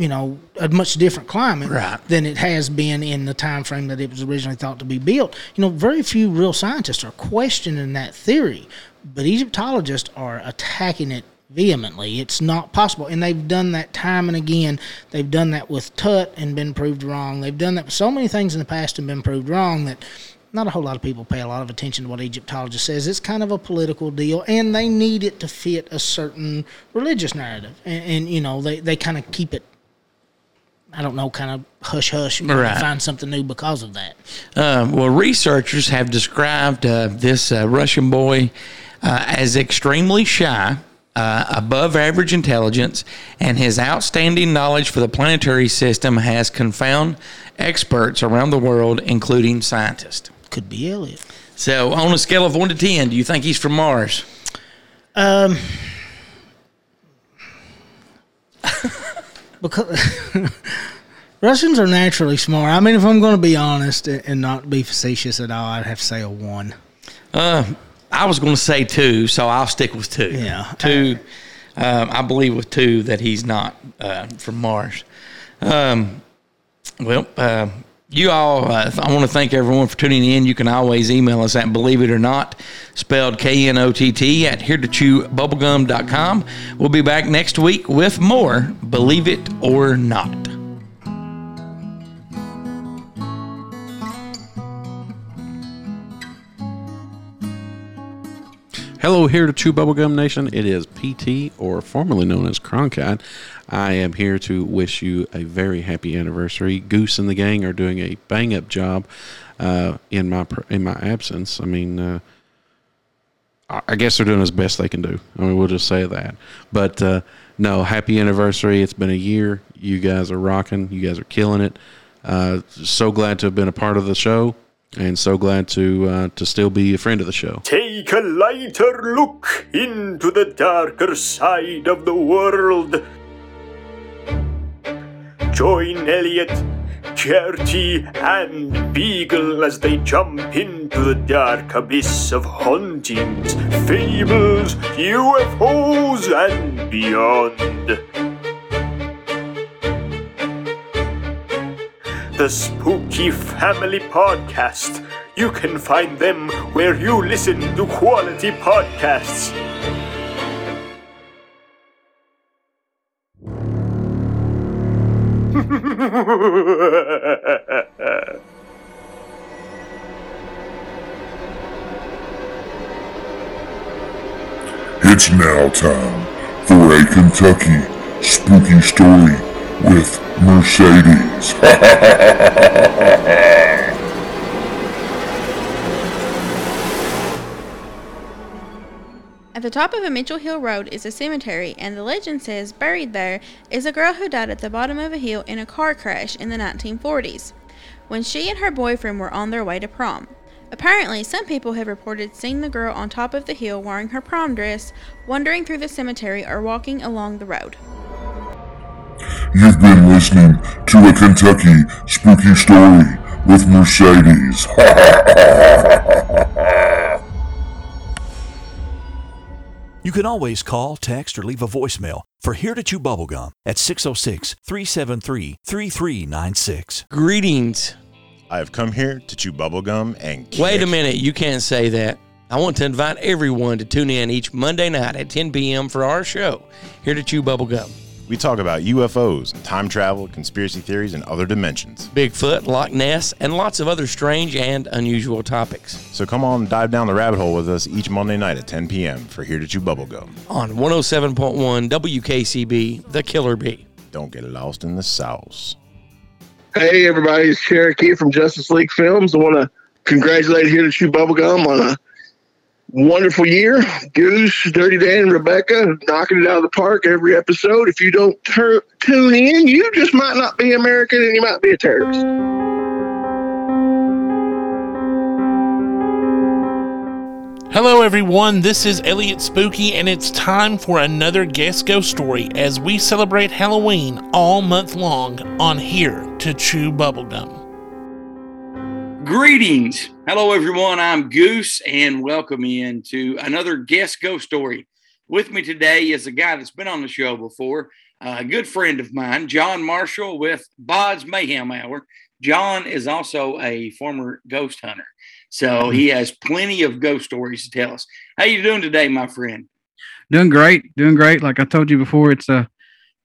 you know a much different climate Right. than it has been in the time frame that it was originally thought to be built. You know, very few real scientists are questioning that theory, but Egyptologists are attacking it vehemently. It's not possible, and they've done that time and again. They've done that with Tut and been proved wrong. They've done that with so many things in the past and been proved wrong that. Not a whole lot of people pay a lot of attention to what Egyptologists says. It's kind of a political deal, and they need it to fit a certain religious narrative. And, and you know, they, they kind of keep it I don't know, kind of hush hush, Right. find something new because of that. Uh, well, researchers have described uh, this uh, Russian boy uh, as extremely shy, uh, above average intelligence, and his outstanding knowledge for the planetary system has confound experts around the world, including scientists. Could be Elliot. So, on a scale of 1 to 10, do you think he's from Mars? Because Russians are naturally smart. I mean, if I'm going to be honest and not be facetious at all, I'd have to say a one. I was going to say 2, so I'll stick with 2. Yeah. 2. Um, I believe with 2 that he's not uh, from Mars. Um, well, uh, you all, uh, I want to thank everyone for tuning in. You can always email us at believe it or not, spelled K N O T T, at here to chew bubblegum.com. We'll be back next week with more Believe It or Not. Hello, here to Chew Bubblegum Nation. It is PT, or formerly known as Cronkite. I am here to wish you a very happy anniversary. Goose and the gang are doing a bang up job uh, in my in my absence. I mean, uh, I guess they're doing as best they can do. I mean, we'll just say that. But uh, no, happy anniversary. It's been a year. You guys are rocking. You guys are killing it. Uh, so glad to have been a part of the show, and so glad to uh, to still be a friend of the show. Take a lighter look into the darker side of the world. Join Elliot, Gertie, and Beagle as they jump into the dark abyss of hauntings, fables, UFOs, and beyond. The Spooky Family Podcast. You can find them where you listen to quality podcasts. It's now time for a Kentucky spooky story with Mercedes. At the top of a Mitchell Hill Road is a cemetery, and the legend says buried there is a girl who died at the bottom of a hill in a car crash in the 1940s, when she and her boyfriend were on their way to prom. Apparently, some people have reported seeing the girl on top of the hill wearing her prom dress, wandering through the cemetery, or walking along the road. You've been listening to a Kentucky spooky story with Mercedes. You can always call, text, or leave a voicemail for Here to Chew Bubblegum at 606 373 3396. Greetings. I have come here to chew bubblegum and Wait a minute. You can't say that. I want to invite everyone to tune in each Monday night at 10 p.m. for our show, Here to Chew Bubblegum. We talk about UFOs, time travel, conspiracy theories, and other dimensions. Bigfoot, Loch Ness, and lots of other strange and unusual topics So come on, dive down the rabbit hole with us each Monday night at 10 p.m. for Here to Chew Bubblegum. on 107.1 WKCB, The Killer Bee. Don't get lost in the sauce. Hey, everybody, it's Cherokee from Justice League Films. I want to congratulate here to Chew Bubblegum on a wonderful year. Goose, Dirty Dan, Rebecca knocking it out of the park every episode. If you don't tur- tune in, you just might not be American and you might be a terrorist. Hello, everyone. This is Elliot Spooky, and it's time for another Guest Ghost story as we celebrate Halloween all month long on Here to Chew Bubblegum. Greetings. Hello, everyone. I'm Goose, and welcome in to another guest ghost story. With me today is a guy that's been on the show before, a good friend of mine, John Marshall with Bod's Mayhem Hour. John is also a former ghost hunter, so he has plenty of ghost stories to tell us. How you doing today, my friend? Doing great, doing great. Like I told you before, it's uh,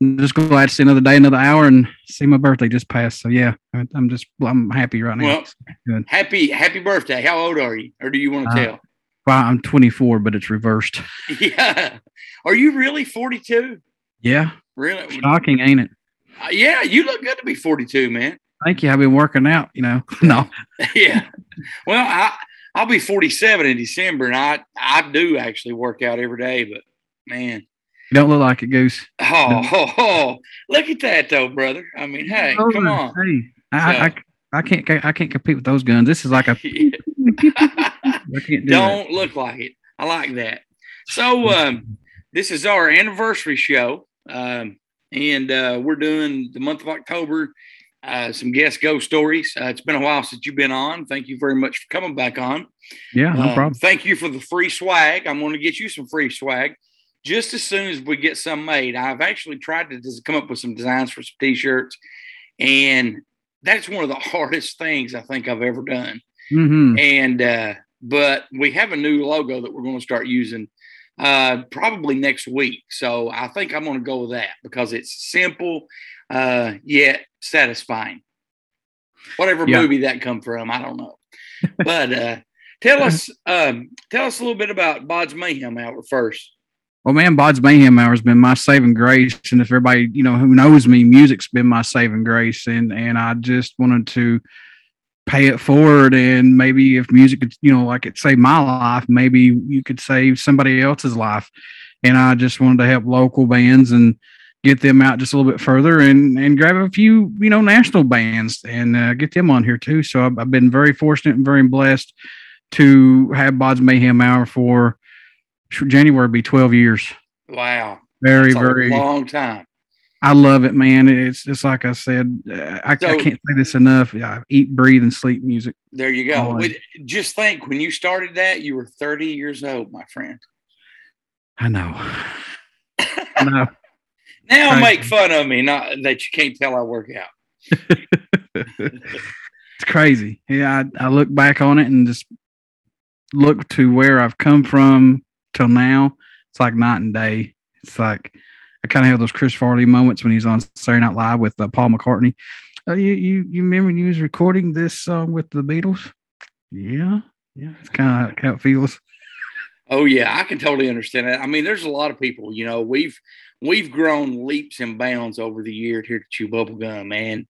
I'm just glad to see another day, another hour, and see my birthday just passed. So yeah, I'm just I'm happy right now. Well, happy happy birthday. How old are you, or do you want to Uh, tell? Well, I'm 24, but it's reversed. Yeah. Are you really 42? Yeah, Really? shocking, ain't it? Uh, yeah, you look good to be 42, man. Thank you. I've been working out. You know, no, yeah. Well, I I'll be 47 in December, and I I do actually work out every day. But man, you don't look like it, Goose. oh, oh, oh, look at that though, brother. I mean, hey, Oh, come on. Hey, I, I, I can't I can't compete with those guns. This is like a I can't do don't look like it. I like that. So um, this is our anniversary show, um, and uh, we're doing the month of October. Uh, some guest ghost stories. Uh, it's been a while since you've been on. Thank you very much for coming back on. Yeah, no Uh, problem. Thank you for the free swag. I'm going to get you some free swag just as soon as we get some made. I've actually tried to just come up with some designs for some t-shirts, and that's one of the hardest things I think I've ever done. Mm-hmm. And uh, but we have a new logo that we're going to start using uh, probably next week. So I think I'm going to go with that because it's simple uh, yet satisfying. Whatever Yeah. movie that come from, I don't know. But uh, tell us, um, tell us a little bit about Bod's Mayhem Hour first. Well, man, Bod's Mayhem Hour has been my saving grace, and if everybody you know who knows me, music's been my saving grace, and and I just wanted to pay it forward, and maybe if music could, you know, like it saved my life, maybe you could save somebody else's life, and I just wanted to help local bands and get them out just a little bit further, and and grab a few you know national bands and uh, get them on here too. So I've, I've been very fortunate and very blessed to have Bod's Mayhem Hour for January be 12 years. Wow, Very, That's very. long time. I love it, man. It's just like I said, uh, I, I can't say this enough. I eat, breathe, and sleep music. There you go. With- just think, when you started that, you were 30 years old, my friend. I know. I know. Now make fun of me, not that you can't tell I work out. It's crazy. Yeah, I, I look back on it and just look to where I've come from till now. It's like night and day. It's like I kind of have those Chris Farley moments when he's on Saturday Night Live with uh, Paul McCartney. Oh, you you you remember when you was recording this song with the Beatles? Yeah, yeah. It's kind of how it feels. Oh yeah, I can totally understand that. I mean, there's a lot of people. You know, we've we've grown leaps and bounds over the years here to Chew Bubblegum, and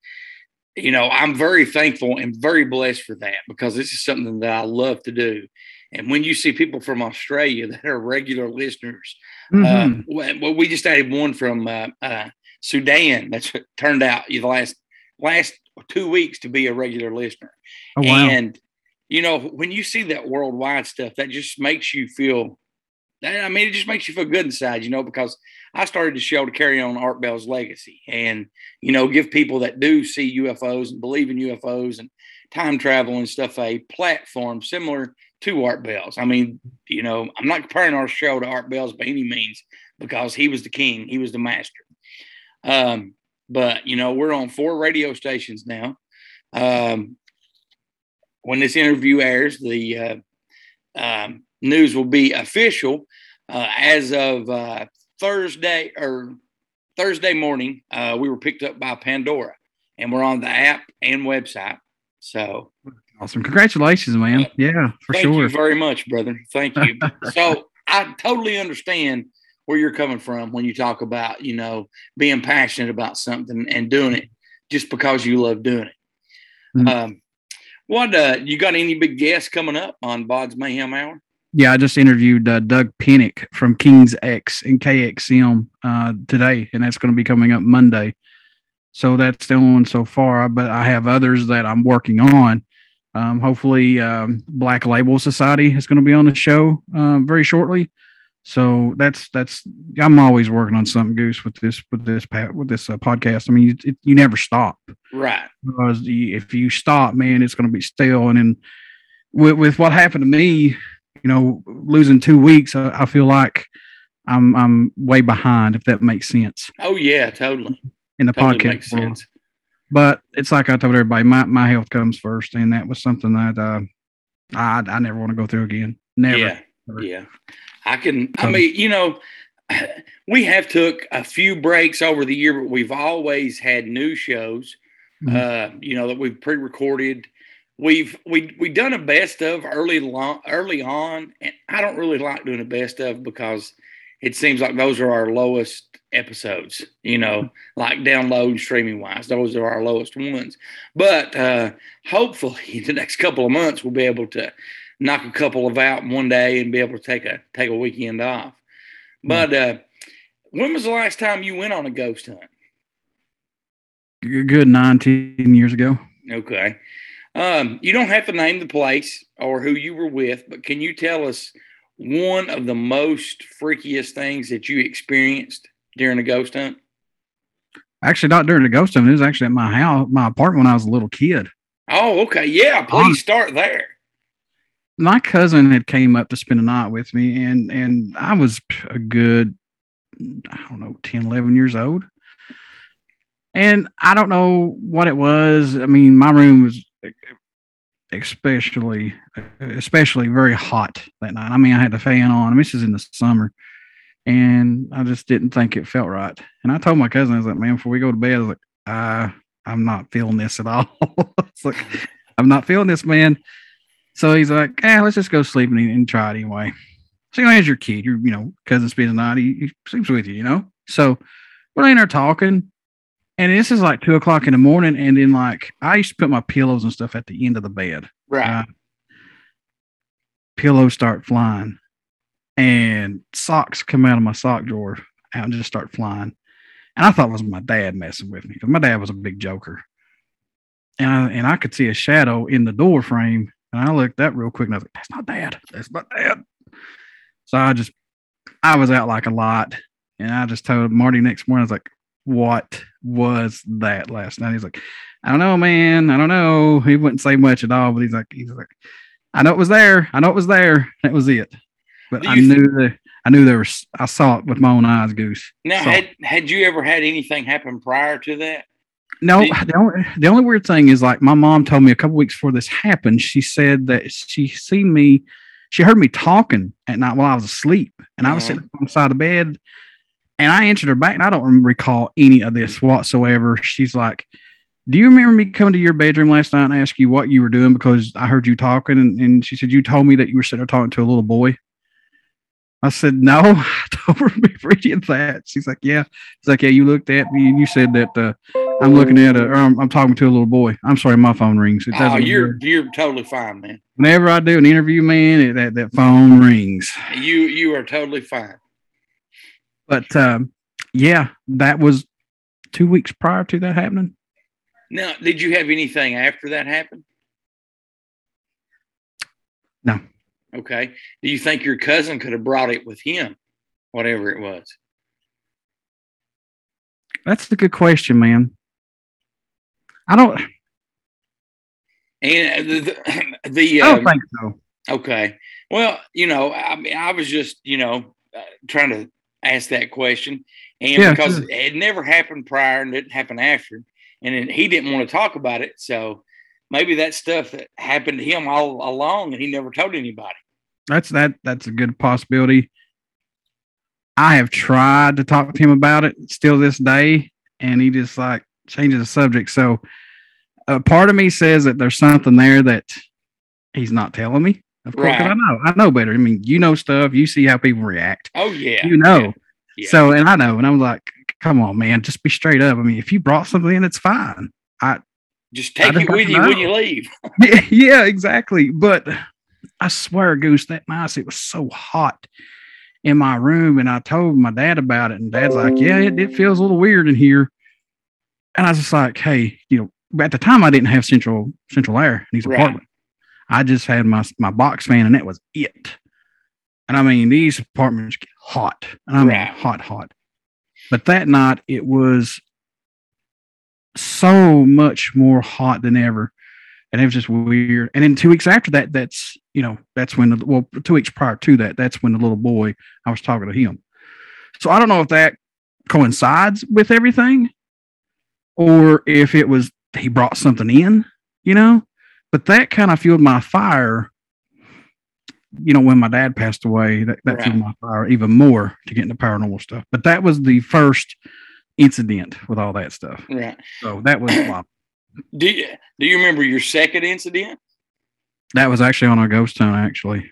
you know, I'm very thankful and very blessed for that because this is something that I love to do. And when you see people from Australia that are regular listeners, Mhm. uh, well, we just added one from uh, uh, Sudan that's turned out the last last two weeks to be a regular listener. Oh, wow. And you know, when you see that worldwide stuff, that just makes you feel. I mean, it just makes you feel good inside, you know, because I started the show to carry on Art Bell's legacy and, you know, give people that do see UFOs and believe in UFOs and time travel and stuff a platform similar to Art Bell's. I mean, you know, I'm not comparing our show to Art Bell's by any means because he was the king, he was the master. Um, but, you know, we're on four radio stations now. Um, when this interview airs, the uh, um, news will be official uh, as of uh, Thursday or Thursday morning. Uh, we were picked up by Pandora, and we're on the app and website. So Awesome. Congratulations, man. Yeah, for thank sure. you very much, brother. Thank you. so I totally understand where you're coming from when you talk about you know being passionate about something and doing it just because you love doing it. Mhm. Um, what uh, you got any big guests coming up on Bod's Mayhem Hour? Yeah, I just interviewed uh, Doug Pinnick from Kings X and KXM uh, today, and that's going to be coming up Monday. So that's the only one so far, but I have others that I'm working on. Um, hopefully, um, Black Label Society is going to be on the show uh, very shortly. So that's that's I'm always working on something, Goose, with this with this with this uh, podcast. I mean, it, it, you never stop Right. because if you stop, man, it's going to be stale. And then with, with what happened to me, you know, losing two weeks, I, I feel like I'm I'm way behind, if that makes sense Oh yeah, totally. in the Totally podcast makes sense. But it's like I told everybody, my my health comes first, and that was something that uh, I I never want to go through again. Never. Yeah, yeah. I can. I mean, you know, we have took a few breaks over the year, but we've always had new shows. Uh, you know that we've pre-recorded. We've we we done a best of early long early on, and I don't really like doing a best of because it seems like those are our lowest episodes. You know, like download streaming wise, those are our lowest ones. But uh, hopefully, the next couple of months we'll be able to knock a couple of out one day and be able to take a take a weekend off. But uh, when was the last time you went on a ghost hunt? G- Good 19 years ago. Okay. Um, you don't have to name the place or who you were with, but can you tell us one of the most freakiest things that you experienced during a ghost hunt? Actually, not during the ghost hunt. It was actually at my house, my apartment when I was a little kid. Oh, okay. Yeah, please start there. my cousin had came up to spend a night with me and and i was a good i don't know 10 11 years old and i don't know what it was i mean my room was especially especially very hot that night i mean i had the fan on I mean, this is in the summer and i just didn't think it felt right and i told my cousin i was like man before we go to bed i was like uh, i'm not feeling this at all it's like i'm not feeling this man so he's like, "Yeah, let's just go sleep and, and try it anyway." So you know, as your kid, your you know cousin spends the night, he, he sleeps with you, you know. So we're in there talking, and this is like two o'clock in the morning, and then like I used to put my pillows and stuff at the end of the bed. Right. Uh, pillows start flying, and socks come out of my sock drawer and just start flying. And I thought it was my dad messing with me because my dad was a big joker. And I, and I could see a shadow in the door frame. And I looked that real quick and I was like, that's not dad. That's not dad. So I just, I was out like a lot. And I just told Marty next morning, I was like, what was that last night? He's like, I don't know, man. I don't know. He wouldn't say much at all, but he's like, he's like, I know it was there. I know it was there. That was it. But I knew that I knew there was, I saw it with my own eyes, Goose. Now, had had you ever had anything happen prior to that? No, the only, the only weird thing is like my mom told me a couple weeks before this happened, she said that she seen me, she heard me talking at night while I was asleep, and I was sitting uh-huh. on the side of the bed, and I answered her back, and I don't recall any of this whatsoever. She's like, "Do you remember me coming to your bedroom last night and ask you what you were doing because I heard you talking?" And, and she said, "You told me that you were sitting there talking to a little boy." I said, no, I don't remember any of that. She's like, yeah. She's like, yeah, you looked at me and you said that uh, I'm looking at a, or I'm, I'm talking to a little boy. I'm sorry, my phone rings. It Oh, you're you're totally fine, man. Whenever I do an interview, man, it, that that phone rings. You you are totally fine. But um, yeah, that was two weeks prior to that happening. Now, did you have anything after that happened? No. Okay. Do you think your cousin could have brought it with him, whatever it was? That's a good question, man. I don't. And the the, the I don't um, think so. Okay. Well, you know, I mean, I was just, you know, uh, trying to ask that question, and Yeah, because sure. it never happened prior and didn't happen after, and then he didn't want to talk about it, so maybe that stuff that happened to him all along, and he never told anybody. That's that. That's a good possibility. I have tried to talk to him about it still this day, and he just like changes the subject. So, a part of me says that there's something there that he's not telling me. Of course, 'cause I know, I know better. I mean, you know stuff. You see how people react. Oh yeah, you know. So, and I know, and I'm like, come on, man, just be straight up. I mean, if you brought something in, it's fine. I just take just it with you when you leave. yeah, yeah, exactly. But I swear, Goose, that night it was so hot in my room, and I told my dad about it, and Dad's like, "Yeah, it, it feels a little weird in here." And I was just like, "Hey, you know, at the time I didn't have central central air in these Right. apartments. I just had my my box fan, and that was it. And I mean, these apartments get hot, and I mean, Right. hot, hot. But that night it was so much more hot than ever and it was just weird. And then two weeks after that, that's you know that's when the well two weeks prior to that, that's when the little boy I was talking to him. So I don't know if that coincides with everything, or if it was he brought something in, you know. But that kind of fueled my fire. You know, when my dad passed away, that, that fueled my fire even more to get into paranormal stuff. But that was the first incident with all that stuff. Right. So that was. Do you do you remember your second incident? That was actually on our ghost town actually.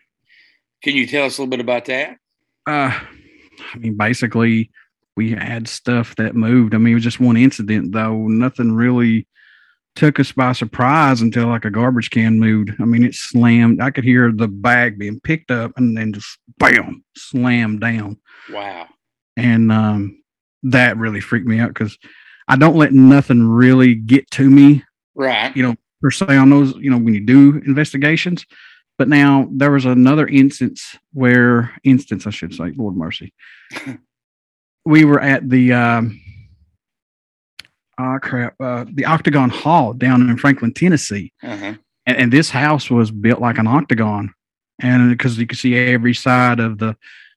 Can you tell us a little bit about that? Uh, I mean, basically, we had stuff that moved. I mean, it was just one incident, though. Nothing really took us by surprise until like a garbage can moved. I mean, it slammed. I could hear the bag being picked up and then just bam, slammed down. Wow. And um, that really freaked me out because I don't let nothing really get to me Right. you know, per se on those, you know, when you do investigations. But now there was another instance where instance, I should say, Lord mercy. we were at the um ah crap, uh the Octagon Hall down in Franklin, Tennessee. Uh-huh. And, and this house was built like an octagon. And because you could see every side of the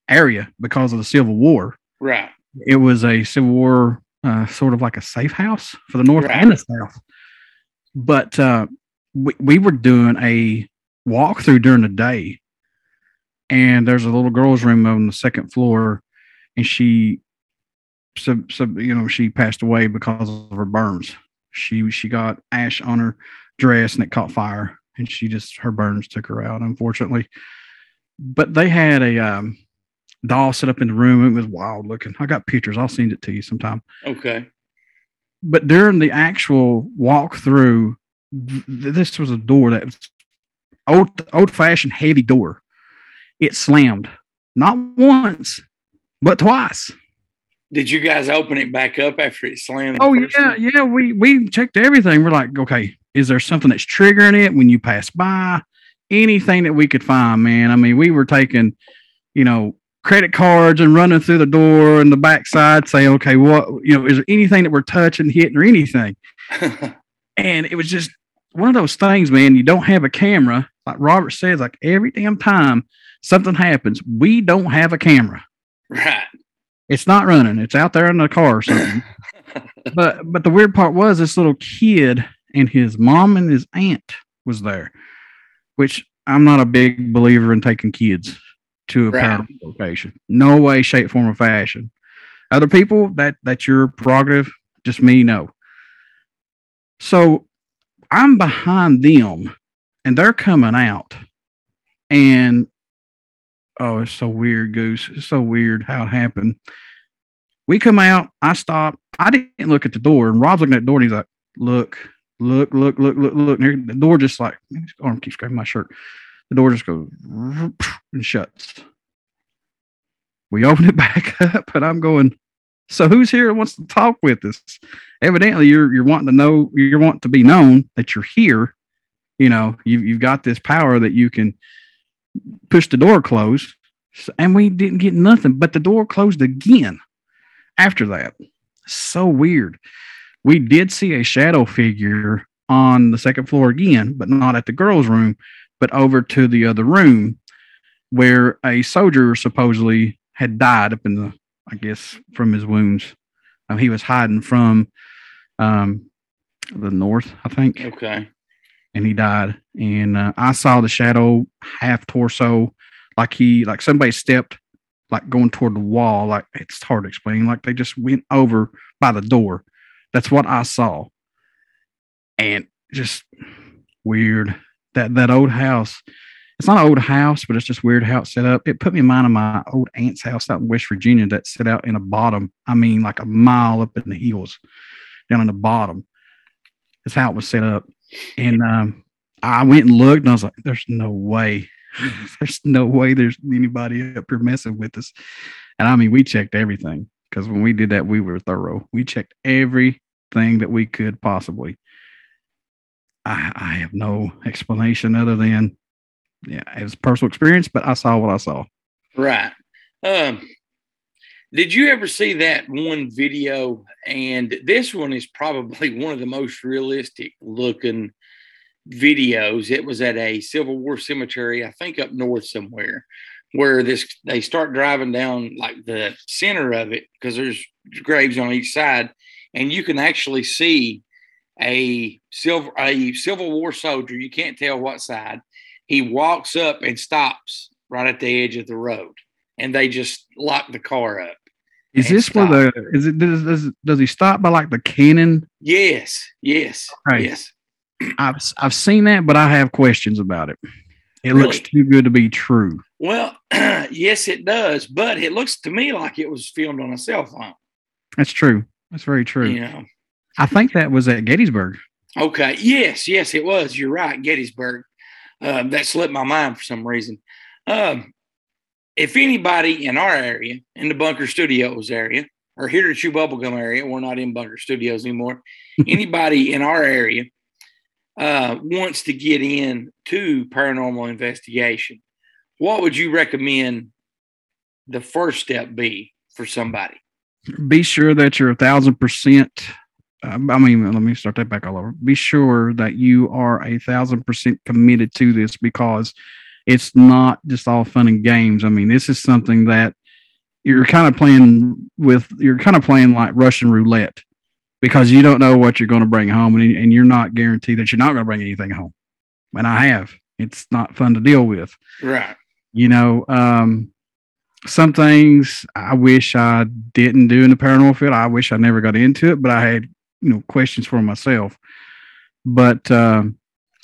area because of the Civil War. Right. It was a Civil War uh, sort of like a safe house for the North Right. and the South. But uh, we, we were doing a walkthrough during the day, and there's a little girl's room on the second floor, and she, sub, sub, you know, she passed away because of her burns. She she got ash on her dress, and it caught fire, and she just her burns took her out, unfortunately. But they had a um, doll set up in the room. It was wild looking. I got pictures. I'll send it to you sometime Okay. But during the actual walkthrough, th- this was a door that was old old fashioned heavy door. It slammed not once, but twice. Did you guys open it back up after it slammed? Oh yeah, time? yeah. We we checked everything. We're like, okay, is there something that's triggering it when you pass by? Anything that we could find, man. I mean, we were taking, you know, credit cards and running through the door and the backside, saying, okay, what you know, is there anything that we're touching, hitting, or anything? and it was just one of those things, man. You don't have a camera, like Robert says, like every damn time something happens, we don't have a camera. Right. It's not running. It's out there in the car or something. but but the weird part was this little kid and his mom and his aunt was there, which I'm not a big believer in taking kids to a Right. paranormal location. No way, shape, form, or fashion. Other people, that that's your prerogative. Just me, no. So I'm behind them and they're coming out. And oh, it's so weird, Goose. It's so weird how it happened. We come out, I stop. I didn't look at the door, and Rob's looking at the door, and he's like, "Look, look, look, look, look, look." And the door just like his arm keeps grabbing my shirt. The door just goes and shuts. We open it back up, and I'm going. So who's here wants to talk with us? Evidently, you're you're wanting to know, you're wanting to be known that you're here. You know, you've you've got this power that you can push the door closed, and we didn't get nothing. But the door closed again after that. So weird. We did see a shadow figure on the second floor again, but not at the girls' room, but over to the other room where a soldier supposedly had died up in the, I guess, from his wounds. Um, he was hiding from um, the north, I think Okay. and he died. And uh, I saw the shadow half torso, like he like somebody stepped, like going toward the wall. Like it's hard to explain. Like they just went over by the door. That's what I saw, and just weird. That that old house. It's not an old house, but it's just weird how it's set up. It put me in mind of my old aunt's house out in West Virginia that set out in a bottom. I mean, like a mile up in the hills, down in the bottom. That's how it was set up. And um, I went and looked, and I was like, "There's no way, there's no way there's anybody up here messing with us." And I mean, we checked everything because when we did that, we were thorough. We checked everything that we could possibly. I, I have no explanation other than, yeah, it was personal experience, but I saw what I saw. Right. Um, did you ever see that one video? And this one is probably one of the most realistic looking videos. It was at a Civil War cemetery, I think up north somewhere, where this they start driving down like the center of it because there's graves on each side, and you can actually see a silver a Civil War soldier. You can't tell what side. He walks up and stops right at the edge of the road, and they just lock the car up. Is this where the is it does, does does he stop by like the cannon? Yes, yes, Right. yes. I've I've seen that, but I have questions about it. It looks too good to be true. Well, yes, it does, but it looks to me like it was filmed on a cell phone. That's true. That's very true. You know. I think that was at Gettysburg. Okay. Yes, yes, it was. You're right. Gettysburg. Um, that slipped my mind for some reason. Um, if anybody in our area, in the Bunker Studios area, or here to Chew Bubblegum area, we're not in Bunker Studios anymore. anybody in our area uh, wants to get in to paranormal investigation, what would you recommend the first step be for somebody? Be sure that you're a thousand percent. Um, I mean, let me start that back all over. Be sure that you are a thousand percent committed to this because it's not just all fun and games. I mean, this is something that you're kind of playing with. You're kind of playing like Russian roulette because you don't know what you're going to bring home, and, and you're not guaranteed that you're not going to bring anything home. And I have. It's not fun to deal with. Right. you know um some things i wish i didn't do in the paranormal field i wish i never got into it but i had you know questions for myself but um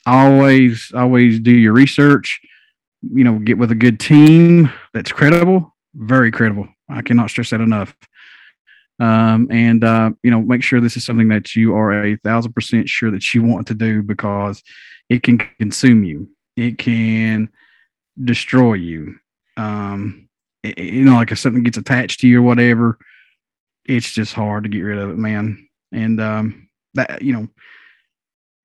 always always do your research you know get with a good team that's credible very credible i cannot stress that enough um and uh you know make sure this is something that you are a thousand percent sure that you want to do because it can consume you it can destroy you. Um, it- you know, like if something gets attached to you or whatever, it's just hard to get rid of it, man. And um, that you know,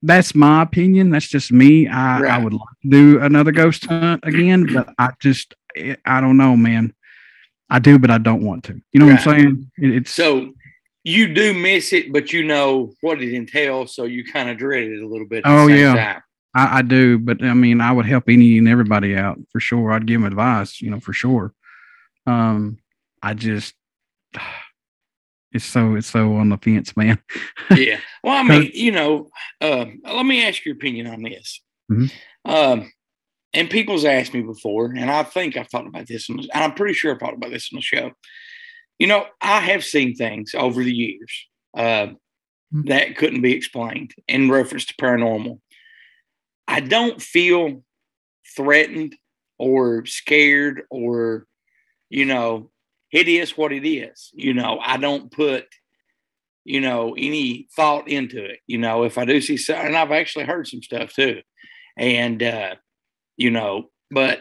that's my opinion. That's just me. I, I would like to do another ghost hunt again, but I just I don't know, man. I do, but I don't want to. You know what I'm saying? It, it's So you do miss it, but you know what it entails, so you kind of dread it a little bit. Oh yeah. I, I do, but I mean, I would help any and everybody out for sure. I'd give them advice, you know, for sure. Um, I just, it's so it's so on the fence, man. yeah. Well, I mean, you know, um, let me ask your opinion on this. Mhm. Um, and people's asked me before, and I think I've talked about this, and I'm pretty sure I've talked about this on the show. You know, I have seen things over the years uh, that couldn't be explained in reference to paranormal. I don't feel threatened or scared or, you know, it is what it is. You know, I don't put, you know, any thought into it. You know, if I do see something, and I've actually heard some stuff too. And, uh, you know, but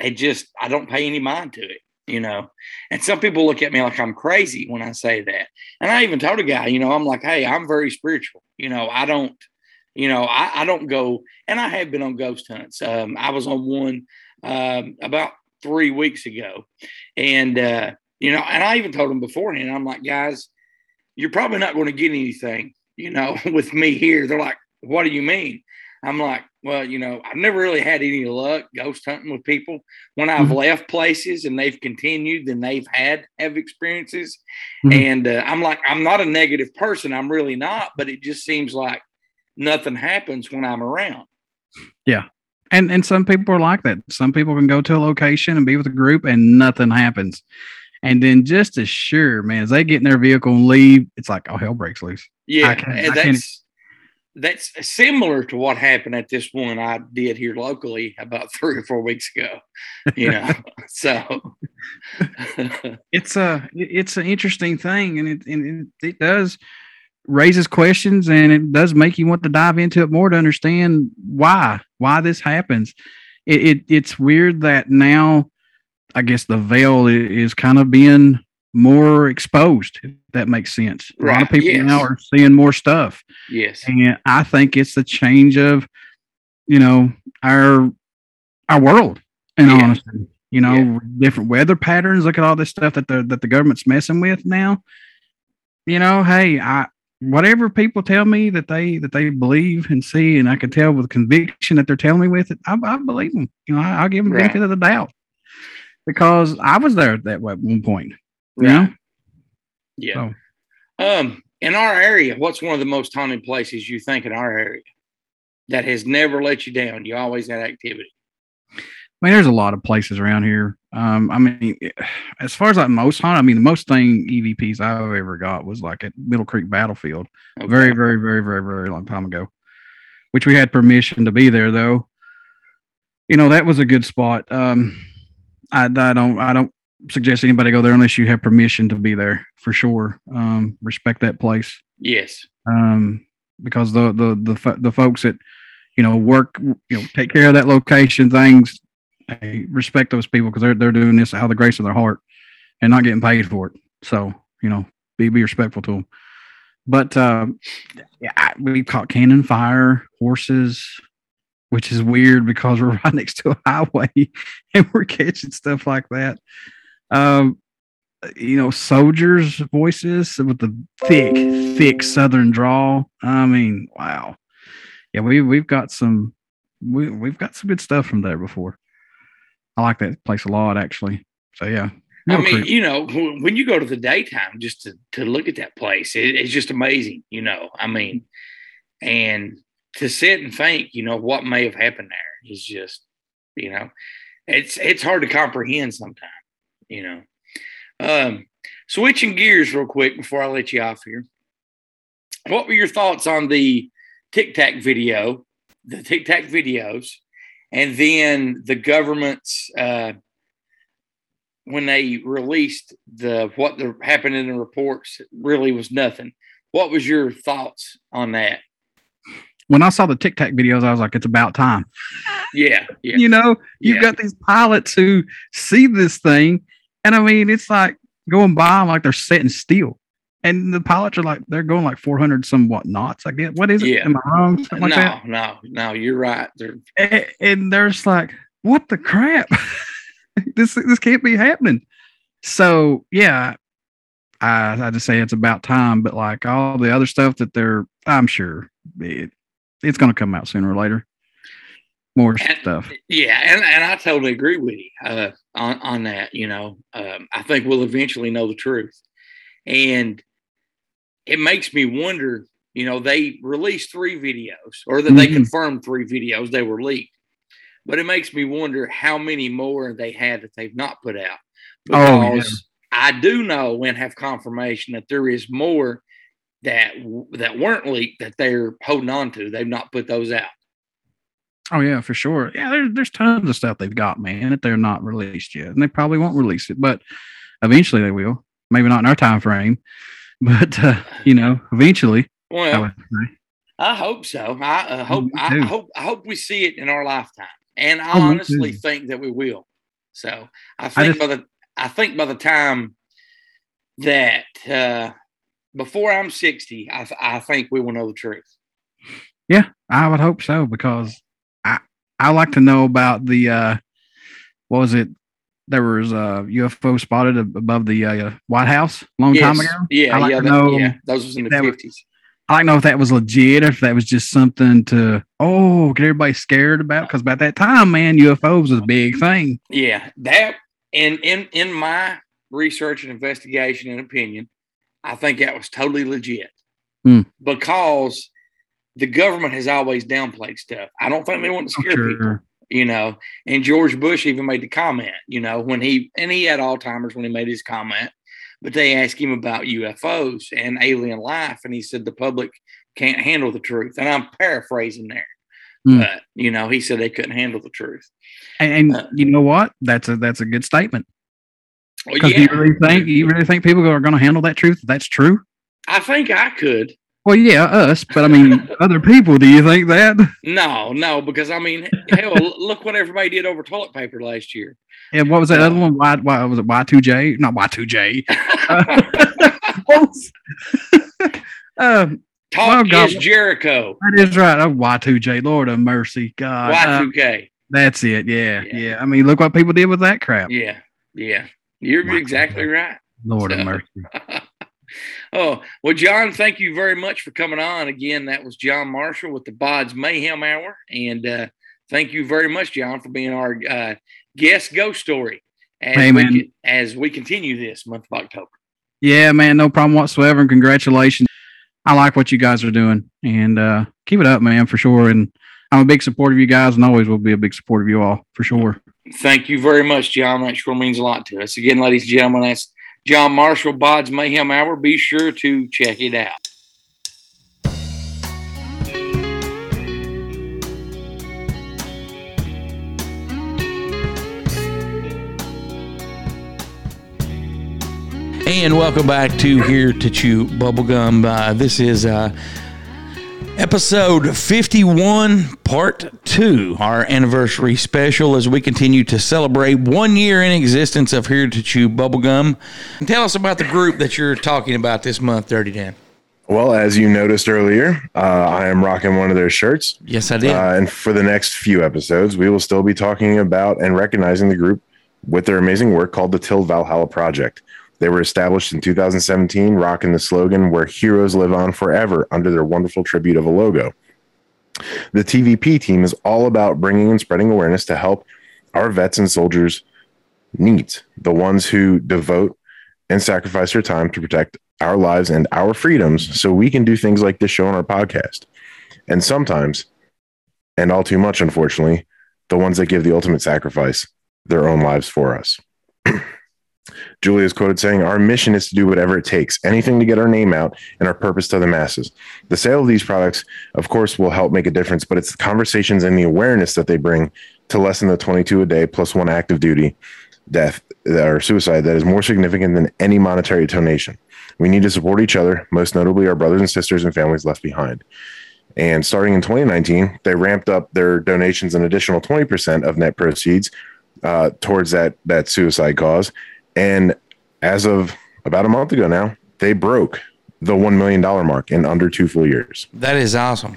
it just, I don't pay any mind to it, you know. And some people look at me like I'm crazy when I say that. And I even told a guy, you know, I'm like, hey, I'm very spiritual. You know, I don't, you know, I, I don't go, and I have been on ghost hunts. Um, I was on one um, about three weeks ago. And, uh, you know, and I even told them beforehand, I'm like, guys, you're probably not going to get anything, you know, with me here. They're like, what do you mean? I'm like, well, you know, I've never really had any luck ghost hunting with people. When I've Mhm. left places and they've continued, then they've had have experiences. Mhm. And uh, I'm like, I'm not a negative person. I'm really not, but it just seems like nothing happens when I'm around. Yeah. And and some people are like that. Some people can go to a location and be with a group and nothing happens. And then just as sure, man, as they get in their vehicle and leave, it's like, oh hell breaks loose. Yeah, and that's that's similar to what happened at this one I did here locally about three or four weeks ago. You know, so it's a it's an interesting thing and it and it, it does raises questions and it does make you want to dive into it more to understand why why this happens. It, it it's weird that now i guess the veil is kind of being more exposed if that makes sense. A lot of people yes. now are seeing more stuff. Yes, and i think it's the change of you know our our world in Yeah. honesty. You know different weather patterns look at all this stuff that the that the government's messing with now. You know hey i whatever people tell me that they that they believe and see and i can tell with conviction that they're telling me with it i, I believe them you know I, i'll give them the Right. benefit of the doubt because i was there at that way at one point you know yeah. So- Um, in our area, what's one of the most haunted places you think in our area that has never let you down? You always had activity. I mean, there's a lot of places around here. Um, I mean, as far as like most haunted, I mean, the most thing EVPs I've ever got was like at Middle Creek Battlefield, Okay. very, very, very, very, very long time ago, which we had permission to be there though. You know, that was a good spot. Um, I, I don't, I don't suggest anybody go there unless you have permission to be there for sure. Um, respect that place Yes. um, because the the the the folks that you know work you know take care of that location things I respect those people because they're they're doing this out of the grace of their heart and not getting paid for it so you know be be respectful to them but um, yeah we caught cannon fire horses which is weird because we're right next to a highway and we're catching stuff like that um you know, soldiers' voices with the thick, thick Southern drawl. I mean, wow. Yeah, we we've got some we we've got some good stuff from there before. I like that place a lot, actually. So yeah, I mean, you know, when when you go to the daytime just to, to look at that place, it, it's just amazing, you know. I mean, and to sit and think, you know, what may have happened there is just, you know, it's it's hard to comprehend sometimes, you know. Um, switching gears real quick before I let you off here. What were your thoughts on the Tic Tac video, the Tic Tac videos, and then the government's uh, when they released the what the, happened in the reports really was nothing. What was your thoughts on that? when I saw the Tic Tac videos, I was like, it's about time. Yeah, yeah, You know, you've Yeah. got these pilots who see this thing, and I mean, it's like going by 'em like they're setting still. And the pilots are like, they're going like 400 somewhat knots. I guess what is it? Yeah. Am I wrong? Something like no, that. no, no. You're right. They're, and, and they're just like, "What the crap? this this can't be happening." So yeah, I I just say it's about time. But like all the other stuff that they're, I'm sure it, it's going to come out sooner or later. More stuff. yeah, and, and I totally agree with you uh, on on that. You know, um, I think we'll eventually know the truth, and it makes me wonder. You know, they released three videos, or that they Mhm. confirmed three videos. They were leaked, but it makes me wonder how many more they had that they've not put out. Oh, yeah. I do know and have confirmation that there is more that that weren't leaked that they're holding on to. They've not put those out. Oh yeah, for sure. Yeah, there's there's tons of stuff they've got, man, that they're not released yet, and they probably won't release it, but eventually they will. Maybe not in our time frame, but uh, you know, eventually. Well, I hope so. I uh, hope. I, I hope. I hope we see it in our lifetime, and I Oh, honestly think that we will. So I I think just- by the I think by the time that uh, before I'm 60, I, I think we will know the truth. Yeah, I would hope so because I I like to know about the uh what was it? There was a UFO spotted above the uh, White House a long time ago. Yeah, I like yeah, that- know yeah. Those was in the if that was- 50s. I don't know if that was legit or if that was just something to oh get everybody scared about because about that time, man, UFOs was a big thing. Yeah, that and in in my research and investigation and opinion, I think that was totally legit Hmm. because the government has always downplayed stuff. I don't think they want to scare people, Sure. You know. And George Bush even made the comment, you know, when he and he had Alzheimer's when he made his comment, but they asked him about UFOs and alien life, and he said the public can't handle the truth. And I'm paraphrasing there, Hmm. but you know, he said they couldn't handle the truth. And, Uh, you know what? That's a that's a good statement. Well, Because yeah. you really think you really think people are going to handle that truth? That's true. I think I could. Well, yeah, us, but I mean, other people. Do you think that? No, no, because I mean, hell, look what everybody did over toilet paper last year. And what was that other one? Why, why was it Y two J? Not Y two J. Um, Talk oh, God. is Jericho. that is right. Oh, Y two J. Lord of mercy, God. Uh, Y2K. that's it. Yeah, yeah, I mean, look what people did with that crap. Yeah, yeah. You're exactly right. Lord So- of mercy. Oh, well, John, thank you very much for coming on. Again, that was John Marshall with the Bod's Mayhem Hour. And uh, thank you very much, John, for being our uh, guest ghost story as, Hey, we, as we continue this month of October. Yeah, man, no problem whatsoever. And congratulations. I like what you guys are doing, and uh, keep it up, man, for sure. And I'm a big supporter of you guys, and always will be a big supporter of you all for sure. Thank you very much, John. That sure means a lot to us. Again, ladies and gentlemen, that's John Marshall, Bod's Mayhem Hour. Be sure to check it out. And welcome back to Here to Chew Bubblegum. Uh, this is uh, episode 51, part two, our anniversary special as we continue to celebrate one year in existence of Here to Chew Bubblegum. And tell us about the group that you're talking about this month, Dirty Dan. Well, as you noticed earlier, uh, I am rocking one of their shirts. Yes, I did. Uh, and for the next few episodes, we will still be talking about and recognizing the group with their amazing work called the Till Valhalla Project. They were established in 2017, rocking the slogan "Where heroes live on forever" under their wonderful tribute of a logo. The TVP team is all about bringing and spreading awareness to help our vets and soldiers' needs, the ones who devote and sacrifice their time to protect our lives and our freedoms so we can do things like this show on our podcast. And sometimes, and all too much, unfortunately, the ones that give the ultimate sacrifice, their own lives for us. Julia is quoted saying, Our mission is to do whatever it takes, anything to get our name out and our purpose to the masses. The sale of these products, of course, will help make a difference, but it's the conversations and the awareness that they bring to lessen the 22 a day plus one active duty death or suicide that is more significant than any monetary donation. We need to support each other, most notably our brothers and sisters and families left behind. And starting in 2019, they ramped up their donations an additional 20% of net proceeds uh, towards that that suicide cause. And as of about a month ago now, they broke the one million dollar mark in under two full years. That is awesome.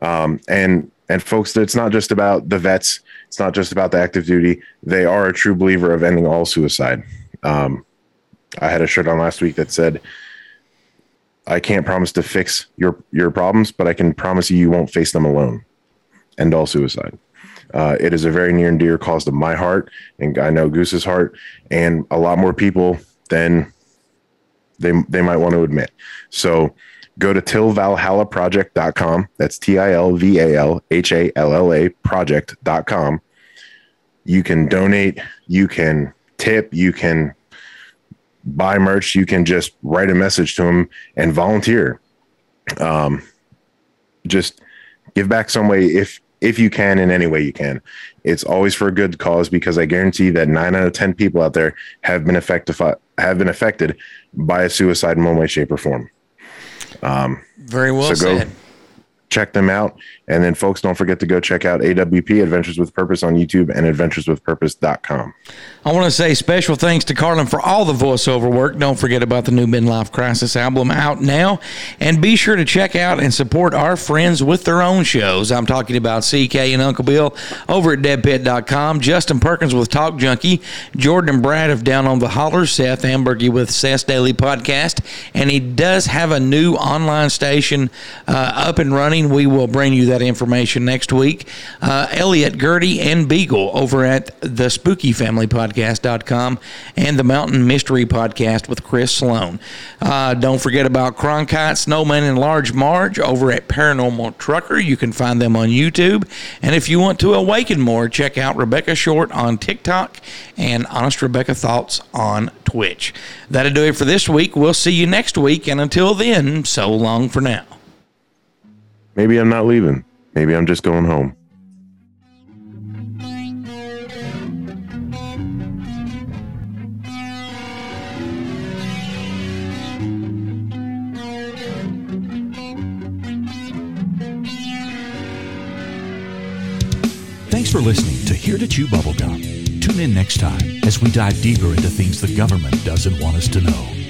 Um, and and folks, it's not just about the vets. It's not just about the active duty. They are a true believer of ending all suicide. Um, I had a shirt on last week that said, "I can't promise to fix your your problems, but I can promise you you won't face them alone." End all suicide. Uh, it is a very near and dear cause to my heart, and I know Goose's heart, and a lot more people than they they might want to admit. So go to tillvalhallaproject.com. That's T I L V A L H A L L A project.com. You can donate, you can tip, you can buy merch, you can just write a message to them and volunteer. Um, just give back some way if if you can in any way you can. It's always for a good cause because I guarantee that nine out of ten people out there have been affected have been affected by a suicide in one way, shape, or form. Um, Very well so go said. check them out. And then, folks, don't forget to go check out AWP Adventures with Purpose on YouTube and adventureswithpurpose.com. I want to say special thanks to Carlin for all the voiceover work. Don't forget about the new Midlife Crisis album out now. And be sure to check out and support our friends with their own shows. I'm talking about CK and Uncle Bill over at deadpit.com, Justin Perkins with Talk Junkie, Jordan and Brad of Down on the Holler, Seth Ambergy with Seth's Daily Podcast. And he does have a new online station uh, up and running. We will bring you that information next week. Uh, Elliot, Gertie, and Beagle over at the Spooky Family Podcast.com and the Mountain Mystery Podcast with Chris Sloan. Uh, don't forget about Cronkite, Snowman, and Large Marge over at Paranormal Trucker. You can find them on YouTube. And if you want to awaken more, check out Rebecca Short on TikTok and Honest Rebecca Thoughts on Twitch. That'll do it for this week. We'll see you next week. And until then, so long for now. Maybe I'm not leaving. Maybe I'm just going home. Thanks for listening to Here to Chew Bubblegum. Tune in next time as we dive deeper into things the government doesn't want us to know.